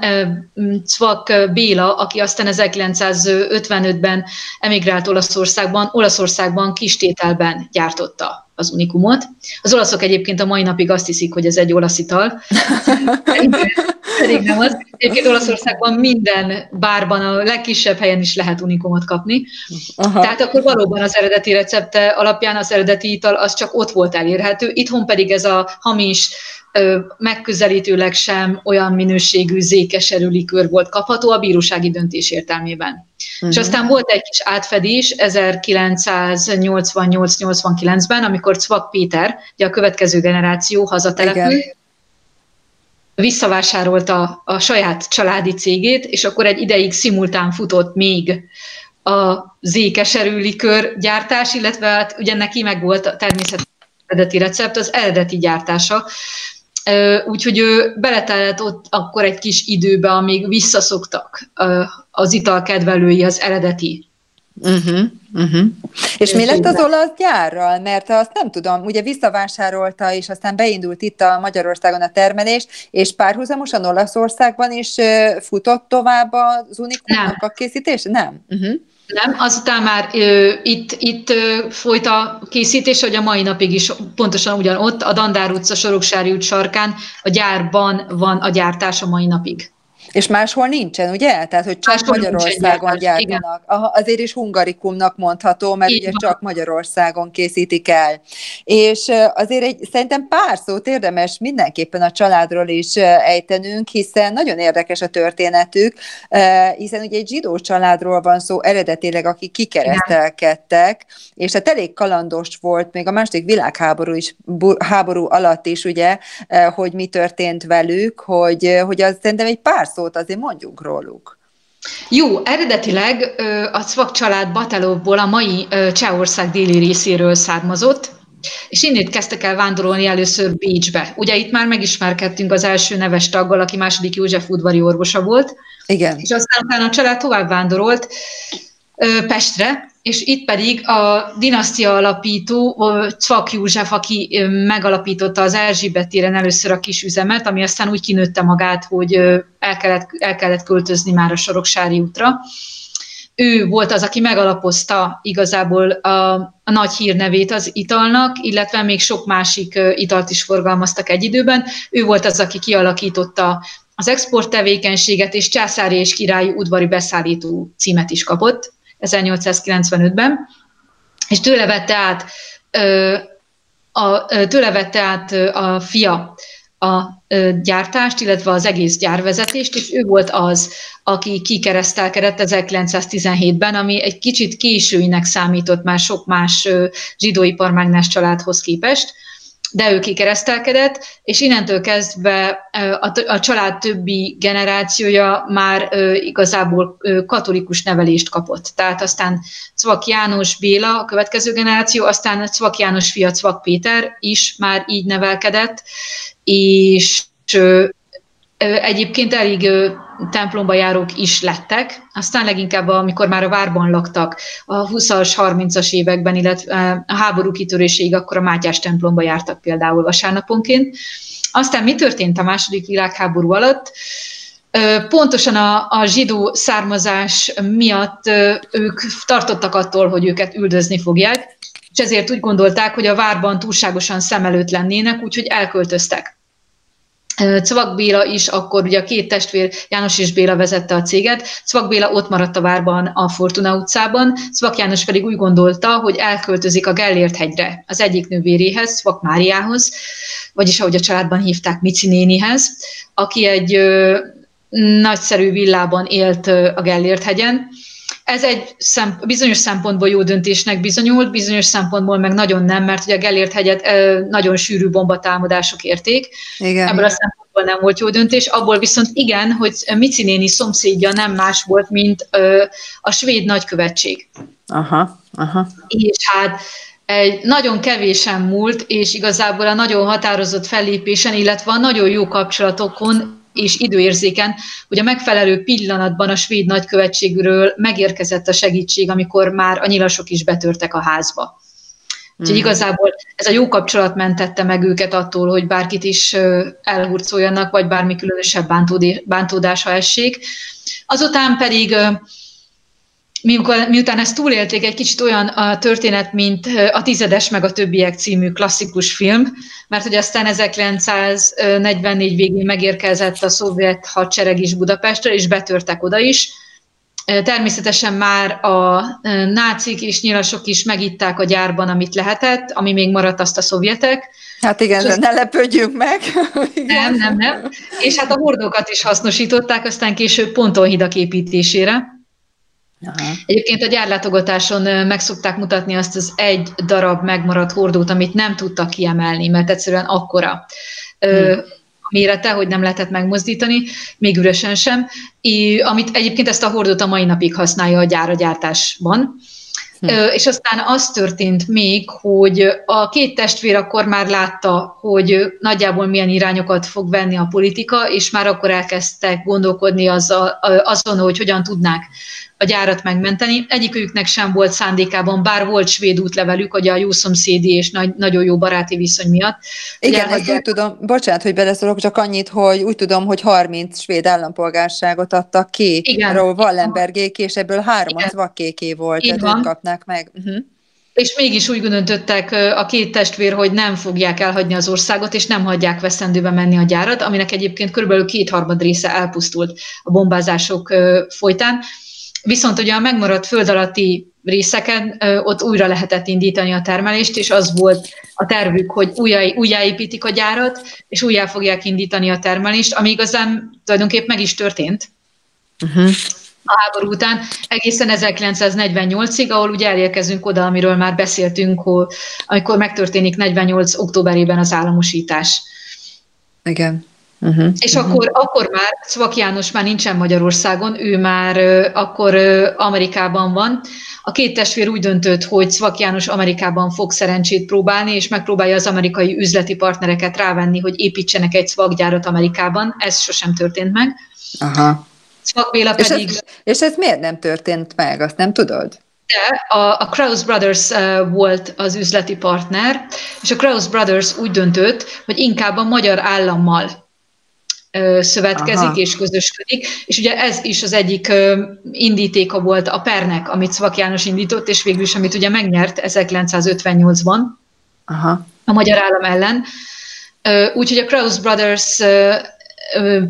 Cvak Béla, aki aztán 1955-ben emigrált Olaszországban, Olaszországban kistételben gyártotta az unikumot. Az olaszok egyébként a mai napig azt hiszik, hogy ez egy olasz ital. [laughs] Pedig nem az. Egyébként Olaszországban minden bárban, a legkisebb helyen is lehet unikumot kapni. Aha. Tehát akkor valóban az eredeti recepte alapján az eredeti ital az csak ott volt elérhető. Itthon pedig ez a hamis megközelítőleg sem olyan minőségű zékeserű likőr volt kapható a bírósági döntés értelmében. Uh-huh. És aztán volt egy kis átfedés 1988-89-ben, amikor Cvak Péter, ugye a következő generáció hazatelepült, visszavásárolta a saját családi cégét, és akkor egy ideig szimultán futott még a zékeserű likőr gyártás, illetve hát ugye neki meg volt a természetesen eredeti recept, az eredeti gyártása, Úgyhogy ő beletellett ott akkor egy kis időbe, amíg visszaszoktak az ital kedvelői az eredeti. Uh-huh, uh-huh. És mi lett az olasz gyárral? Mert azt nem tudom, ugye visszavásárolta, és aztán beindult itt a Magyarországon a termelés, és párhuzamosan Olaszországban is futott tovább az unikumnak a készítés? Nem. Uh-huh. Nem, azután már ö, itt, itt ö, folyt a készítés, hogy a mai napig is pontosan ugyanott, a Dandár utca Soroksári út sarkán, a gyárban van a gyártás a mai napig. És máshol nincsen, ugye? Tehát, hogy csak máshol Magyarországon gyártanak. Aha, azért is hungarikumnak mondható, mert Így ugye van. csak Magyarországon készítik el. És azért egy, szerintem pár szót érdemes mindenképpen a családról is ejtenünk, hiszen nagyon érdekes a történetük, hiszen ugye egy zsidó családról van szó eredetileg, akik kikeresztelkedtek, és hát elég kalandos volt még a második világháború is, háború alatt is, ugye, hogy mi történt velük, hogy, hogy az szerintem egy pár szó szót azért mondjunk róluk. Jó, eredetileg a Cvak család Batelovból a mai Csehország déli részéről származott, és innét kezdtek el vándorolni először Bécsbe. Ugye itt már megismerkedtünk az első neves taggal, aki második József udvari orvosa volt. Igen. És aztán utána a család tovább vándorolt Pestre, és itt pedig a dinasztia alapító Cvak József, aki megalapította az Erzsébet téren először a kis üzemet, ami aztán úgy kinőtte magát, hogy el kellett, el kellett költözni már a Soroksári útra. Ő volt az, aki megalapozta igazából a, a nagy hírnevét az italnak, illetve még sok másik italt is forgalmaztak egy időben. Ő volt az, aki kialakította az export tevékenységet, és császári és királyi udvari beszállító címet is kapott 1895-ben, és tőle vette át, a, tőle vette át a fia a gyártást, illetve az egész gyárvezetést, és ő volt az, aki kikeresztelkedett 1917-ben, ami egy kicsit későinek számított már sok más zsidóiparmágnás családhoz képest, de ő kikeresztelkedett, és innentől kezdve a, család többi generációja már igazából katolikus nevelést kapott. Tehát aztán Cvak János Béla, a következő generáció, aztán Cvak János fia Cvak Péter is már így nevelkedett, és egyébként elég templomba járók is lettek, aztán leginkább amikor már a várban laktak a 20-as, 30-as években, illetve a háború kitöréséig, akkor a Mátyás templomba jártak például vasárnaponként. Aztán mi történt a második világháború alatt? Pontosan a, a zsidó származás miatt ők tartottak attól, hogy őket üldözni fogják, és ezért úgy gondolták, hogy a várban túlságosan szem előtt lennének, úgyhogy elköltöztek. Cvak Béla is, akkor ugye a két testvér, János és Béla vezette a céget, Cvak Béla ott maradt a várban a Fortuna utcában, Cvak János pedig úgy gondolta, hogy elköltözik a Gellért hegyre az egyik nővéréhez, Cvak Máriához, vagyis ahogy a családban hívták, Mici nénihez, aki egy ö, nagyszerű villában élt a Gellért hegyen, ez egy szem, bizonyos szempontból jó döntésnek bizonyult, bizonyos szempontból meg nagyon nem, mert ugye a Gellért hegyet nagyon sűrű bombatámadások érték. Igen. Ebből a szempontból nem volt jó döntés. Abból viszont igen, hogy Mici néni szomszédja nem más volt, mint a svéd nagykövetség. Aha, aha. És hát egy nagyon kevésen múlt, és igazából a nagyon határozott fellépésen, illetve a nagyon jó kapcsolatokon és időérzéken, hogy a megfelelő pillanatban a svéd nagykövetségről megérkezett a segítség, amikor már a nyilasok is betörtek a házba. Úgyhogy mhm. igazából ez a jó kapcsolat mentette meg őket attól, hogy bárkit is elhurcoljanak, vagy bármi különösebb bántódása essék. Azután pedig miután, miután ezt túlélték, egy kicsit olyan a történet, mint a Tizedes meg a többiek című klasszikus film, mert hogy aztán 1944 végén megérkezett a szovjet hadsereg is Budapestre, és betörtek oda is. Természetesen már a nácik és nyilasok is megitták a gyárban, amit lehetett, ami még maradt azt a szovjetek. Hát igen, de ne lepődjünk meg. [laughs] nem, nem, nem. És hát a hordókat is hasznosították, aztán később pontonhidak építésére. Aha. Egyébként a gyárlátogatáson meg szokták mutatni azt az egy darab megmaradt hordót, amit nem tudtak kiemelni, mert egyszerűen akkora hmm. mérete, hogy nem lehetett megmozdítani, még üresen sem, I, amit egyébként ezt a hordót a mai napig használja a gyár a gyártásban. Hm. És aztán az történt még, hogy a két testvér akkor már látta, hogy nagyjából milyen irányokat fog venni a politika, és már akkor elkezdtek gondolkodni azon, hogy hogyan tudnák a gyárat megmenteni. Egyiküknek sem volt szándékában, bár volt svéd útlevelük, hogy a jó szomszédi és nagy, nagyon jó baráti viszony miatt. Igen, ezt úgy tudom, bocsánat, hogy beleszólok, csak annyit, hogy úgy tudom, hogy 30 svéd állampolgárságot adtak ki, Igen. Wallenbergék, és ebből három az vakkéké volt, Így tehát ők kapnák meg. Uh-huh. És mégis úgy döntöttek a két testvér, hogy nem fogják elhagyni az országot, és nem hagyják veszendőbe menni a gyárat, aminek egyébként körülbelül kétharmad része elpusztult a bombázások folytán. Viszont ugye a megmaradt föld alatti részeken ott újra lehetett indítani a termelést, és az volt a tervük, hogy újjá, újjáépítik a gyárat, és újjá fogják indítani a termelést, ami igazán tulajdonképp meg is történt. Uh-huh a háború után, egészen 1948-ig, ahol ugye elérkezünk oda, amiről már beszéltünk, hogy, amikor megtörténik 48. októberében az államosítás. Igen. Uh-huh, és uh-huh. Akkor, akkor már Szvak János már nincsen Magyarországon, ő már akkor Amerikában van. A két testvér úgy döntött, hogy Szvak János Amerikában fog szerencsét próbálni, és megpróbálja az amerikai üzleti partnereket rávenni, hogy építsenek egy szvakgyárat Amerikában. Ez sosem történt meg. Aha. Szvak Béla pedig... És ez, és ez miért nem történt meg, azt nem tudod? De a, a Krauss Brothers uh, volt az üzleti partner, és a Krauss Brothers úgy döntött, hogy inkább a magyar állammal szövetkezik Aha. és közösködik, és ugye ez is az egyik indítéka volt a pernek, amit Szvak János indított, és végül is, amit ugye megnyert 1958-ban Aha. a magyar állam ellen. Úgyhogy a Krauss Brothers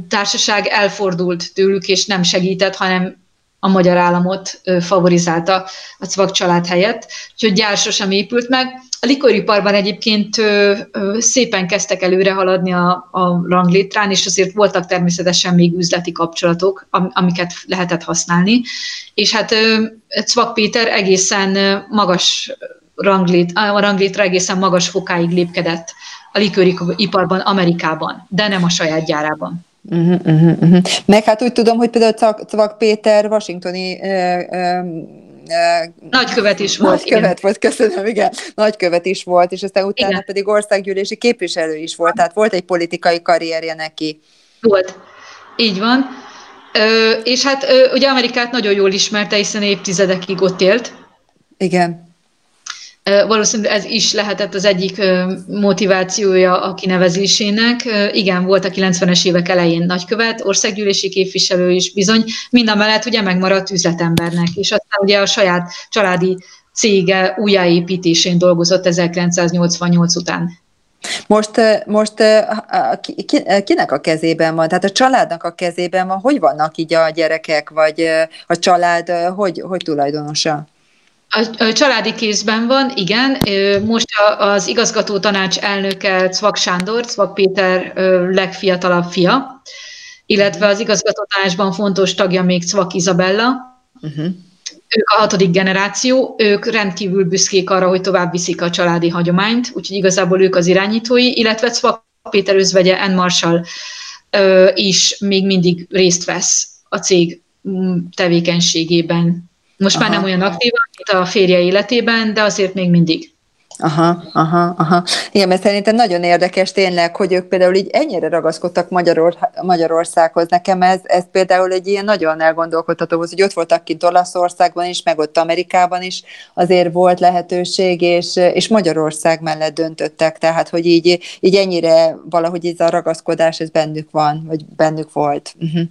társaság elfordult tőlük, és nem segített, hanem a magyar államot favorizálta a Cvak család helyett, úgyhogy gyár sosem épült meg. A likoriparban egyébként szépen kezdtek előre haladni a, a ranglétrán, és azért voltak természetesen még üzleti kapcsolatok, amiket lehetett használni. És hát Cvak Péter egészen magas ranglét, a ranglétra egészen magas fokáig lépkedett a likőriparban Amerikában, de nem a saját gyárában. Uh-huh, uh-huh, uh-huh. Meg hát úgy tudom, hogy például Cvak Péter washingtoni uh, uh, Nagykövet is volt. Nagykövet igen. volt, köszönöm, igen. Nagykövet is volt, és aztán utána igen. pedig országgyűlési képviselő is volt, tehát volt egy politikai karrierje neki. Volt, így van. Ö, és hát ö, ugye Amerikát nagyon jól ismerte, hiszen évtizedekig ott élt. Igen. Valószínűleg ez is lehetett az egyik motivációja a kinevezésének. Igen, volt a 90-es évek elején nagykövet, országgyűlési képviselő is bizony, mind a mellett ugye megmaradt üzletembernek, és aztán ugye a saját családi cége újjáépítésén dolgozott 1988 után. Most, most kinek a kezében van? Tehát a családnak a kezében van? Hogy vannak így a gyerekek, vagy a család, hogy, hogy tulajdonosa? A, családi kézben van, igen. Most az igazgató tanács elnöke Cvak Sándor, Cvak Péter legfiatalabb fia, illetve az igazgató tanácsban fontos tagja még Cvak Izabella. Uh-huh. Ők a hatodik generáció, ők rendkívül büszkék arra, hogy tovább viszik a családi hagyományt, úgyhogy igazából ők az irányítói, illetve Cvak Péter özvegye, Ann Marshall is még mindig részt vesz a cég mm, tevékenységében. Most Aha. már nem olyan aktívan, mint a férje életében, de azért még mindig. Aha, aha, aha. Igen, mert szerintem nagyon érdekes tényleg, hogy ők például így ennyire ragaszkodtak Magyaror, Magyarországhoz. Nekem ez, ez például egy ilyen nagyon elgondolkodható, hogy ott voltak kint Olaszországban is, meg ott Amerikában is, azért volt lehetőség, és, és Magyarország mellett döntöttek, tehát hogy így, így ennyire valahogy ez a ragaszkodás, ez bennük van, vagy bennük volt. Uh-huh.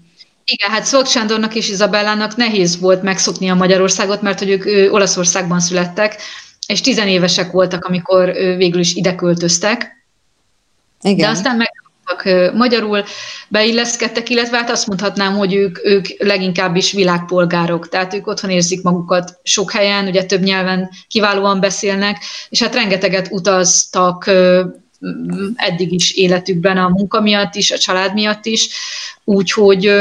Igen, hát Szolk Sándornak és Izabellának nehéz volt megszokni a Magyarországot, mert hogy ők ő, Olaszországban születtek, és tizenévesek voltak, amikor ő, végül is ide költöztek. Igen. De aztán meg magyarul beilleszkedtek, illetve hát azt mondhatnám, hogy ők, ők leginkább is világpolgárok, tehát ők otthon érzik magukat sok helyen, ugye több nyelven kiválóan beszélnek, és hát rengeteget utaztak eddig is életükben a munka miatt is, a család miatt is, úgyhogy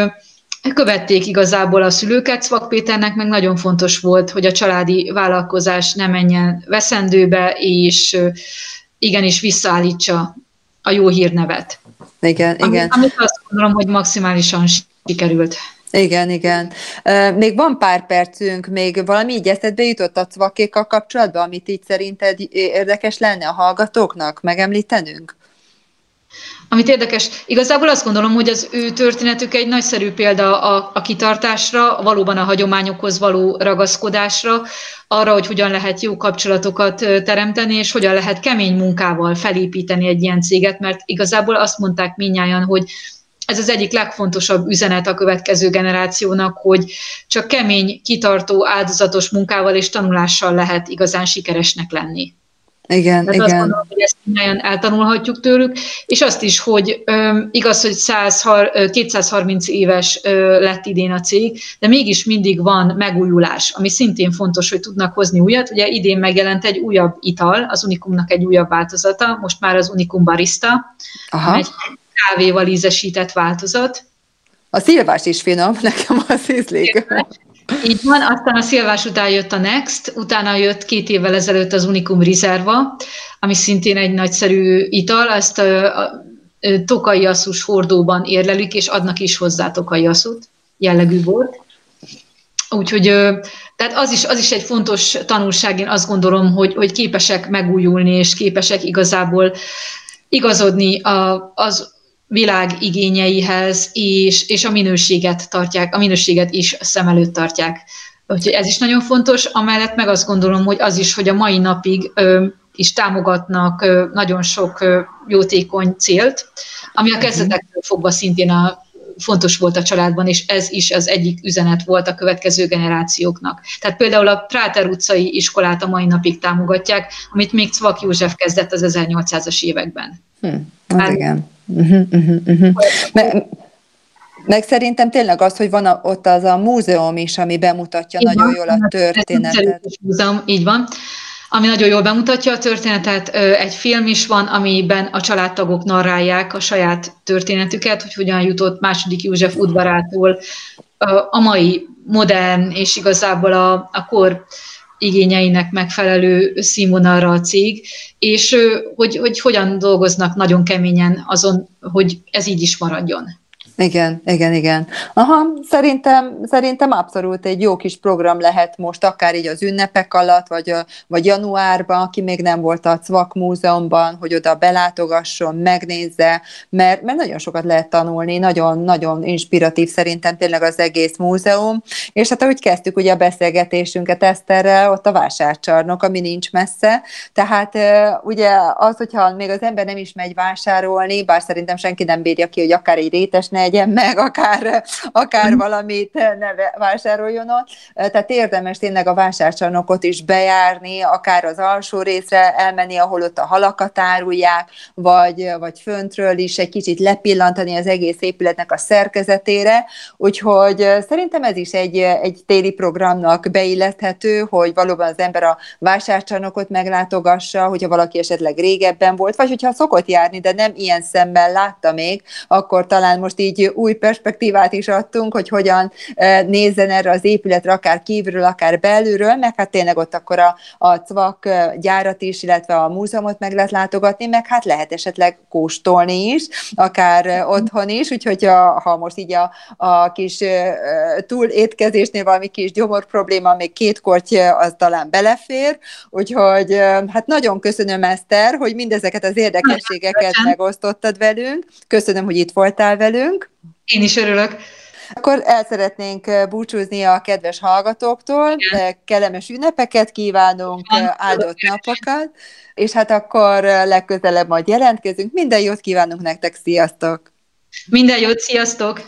követték igazából a szülőket. Szvak Péternek meg nagyon fontos volt, hogy a családi vállalkozás ne menjen veszendőbe, és igenis visszaállítsa a jó hírnevet. Igen, Ami, igen. Amit azt gondolom, hogy maximálisan sikerült. Igen, igen. Még van pár percünk, még valami így eszedbe jutott a cvakékkal kapcsolatban, amit így szerinted érdekes lenne a hallgatóknak megemlítenünk? Amit érdekes, igazából azt gondolom, hogy az ő történetük egy nagyszerű példa a, a kitartásra, valóban a hagyományokhoz való ragaszkodásra, arra, hogy hogyan lehet jó kapcsolatokat teremteni, és hogyan lehet kemény munkával felépíteni egy ilyen céget, mert igazából azt mondták minnyáján, hogy ez az egyik legfontosabb üzenet a következő generációnak, hogy csak kemény, kitartó, áldozatos munkával és tanulással lehet igazán sikeresnek lenni. Igen, Tehát igen. azt gondolom, hogy ezt nagyon eltanulhatjuk tőlük, és azt is, hogy um, igaz, hogy 100, 230 éves uh, lett idén a cég, de mégis mindig van megújulás, ami szintén fontos, hogy tudnak hozni újat. Ugye idén megjelent egy újabb ital, az Unikumnak egy újabb változata, most már az Unikum Barista, Aha. egy kávéval ízesített változat. A szilvás is finom, [laughs] nekem az ízlik. Így van, aztán a szilvás után jött a Next, utána jött két évvel ezelőtt az Unicum Reserva, ami szintén egy nagyszerű ital, ezt tokai asszus hordóban érlelük, és adnak is hozzá tokai asszút jellegű volt. Úgyhogy tehát az is, az is egy fontos tanulság, én azt gondolom, hogy, hogy képesek megújulni, és képesek igazából igazodni a, az világ igényeihez, és, és a minőséget tartják, a minőséget is szem előtt tartják. Úgyhogy ez is nagyon fontos, amellett meg azt gondolom, hogy az is, hogy a mai napig ö, is támogatnak ö, nagyon sok ö, jótékony célt, ami a mhm. kezdetektől fogva szintén a fontos volt a családban, és ez is az egyik üzenet volt a következő generációknak. Tehát például a Práter utcai iskolát a mai napig támogatják, amit még Cvak József kezdett az 1800-as években. Hm, hát, hát igen. Uh-huh, uh-huh, uh-huh. Me- meg szerintem tényleg az, hogy van a, ott az a múzeum is, ami bemutatja így nagyon van, jól a történetet. Múzeum, így van ami nagyon jól bemutatja a történetet. Egy film is van, amiben a családtagok narrálják a saját történetüket, hogy hogyan jutott második József udvarától a mai modern és igazából a, a kor igényeinek megfelelő színvonalra a cég, és hogy, hogy hogyan dolgoznak nagyon keményen azon, hogy ez így is maradjon. Igen, igen, igen. Aha, szerintem, szerintem abszolút egy jó kis program lehet most, akár így az ünnepek alatt, vagy, vagy januárban, aki még nem volt a CVAK múzeumban, hogy oda belátogasson, megnézze, mert, mert nagyon sokat lehet tanulni, nagyon-nagyon inspiratív szerintem tényleg az egész múzeum, és hát ahogy kezdtük ugye a beszélgetésünket Eszterrel, ott a vásárcsarnok, ami nincs messze, tehát ugye az, hogyha még az ember nem is megy vásárolni, bár szerintem senki nem bírja ki, hogy akár egy rétes ne egyen meg, akár, akár valamit ne vásároljon ott. Tehát érdemes tényleg a vásárcsarnokot is bejárni, akár az alsó részre elmenni, ahol ott a halakat árulják, vagy, vagy föntről is egy kicsit lepillantani az egész épületnek a szerkezetére. Úgyhogy szerintem ez is egy, egy téli programnak beillethető, hogy valóban az ember a vásárcsarnokot meglátogassa, hogyha valaki esetleg régebben volt, vagy hogyha szokott járni, de nem ilyen szemmel látta még, akkor talán most így egy új perspektívát is adtunk, hogy hogyan e, nézzen erre az épületre, akár kívülről, akár belülről, meg hát tényleg ott akkor a, a CVAK e, gyárat is, illetve a múzeumot meg lehet látogatni, meg hát lehet esetleg kóstolni is, akár e, otthon is, úgyhogy a, ha most így a, a kis túl étkezésnél valami kis gyomor probléma, még két korty az talán belefér, úgyhogy hát nagyon köszönöm Eszter, hogy mindezeket az érdekességeket megosztottad velünk, köszönöm, hogy itt voltál velünk, én is örülök. Akkor el szeretnénk búcsúzni a kedves hallgatóktól, Igen. kellemes ünnepeket kívánunk, Igen. áldott napokat, és hát akkor legközelebb majd jelentkezünk. Minden jót kívánunk nektek, sziasztok! Minden jót, sziasztok!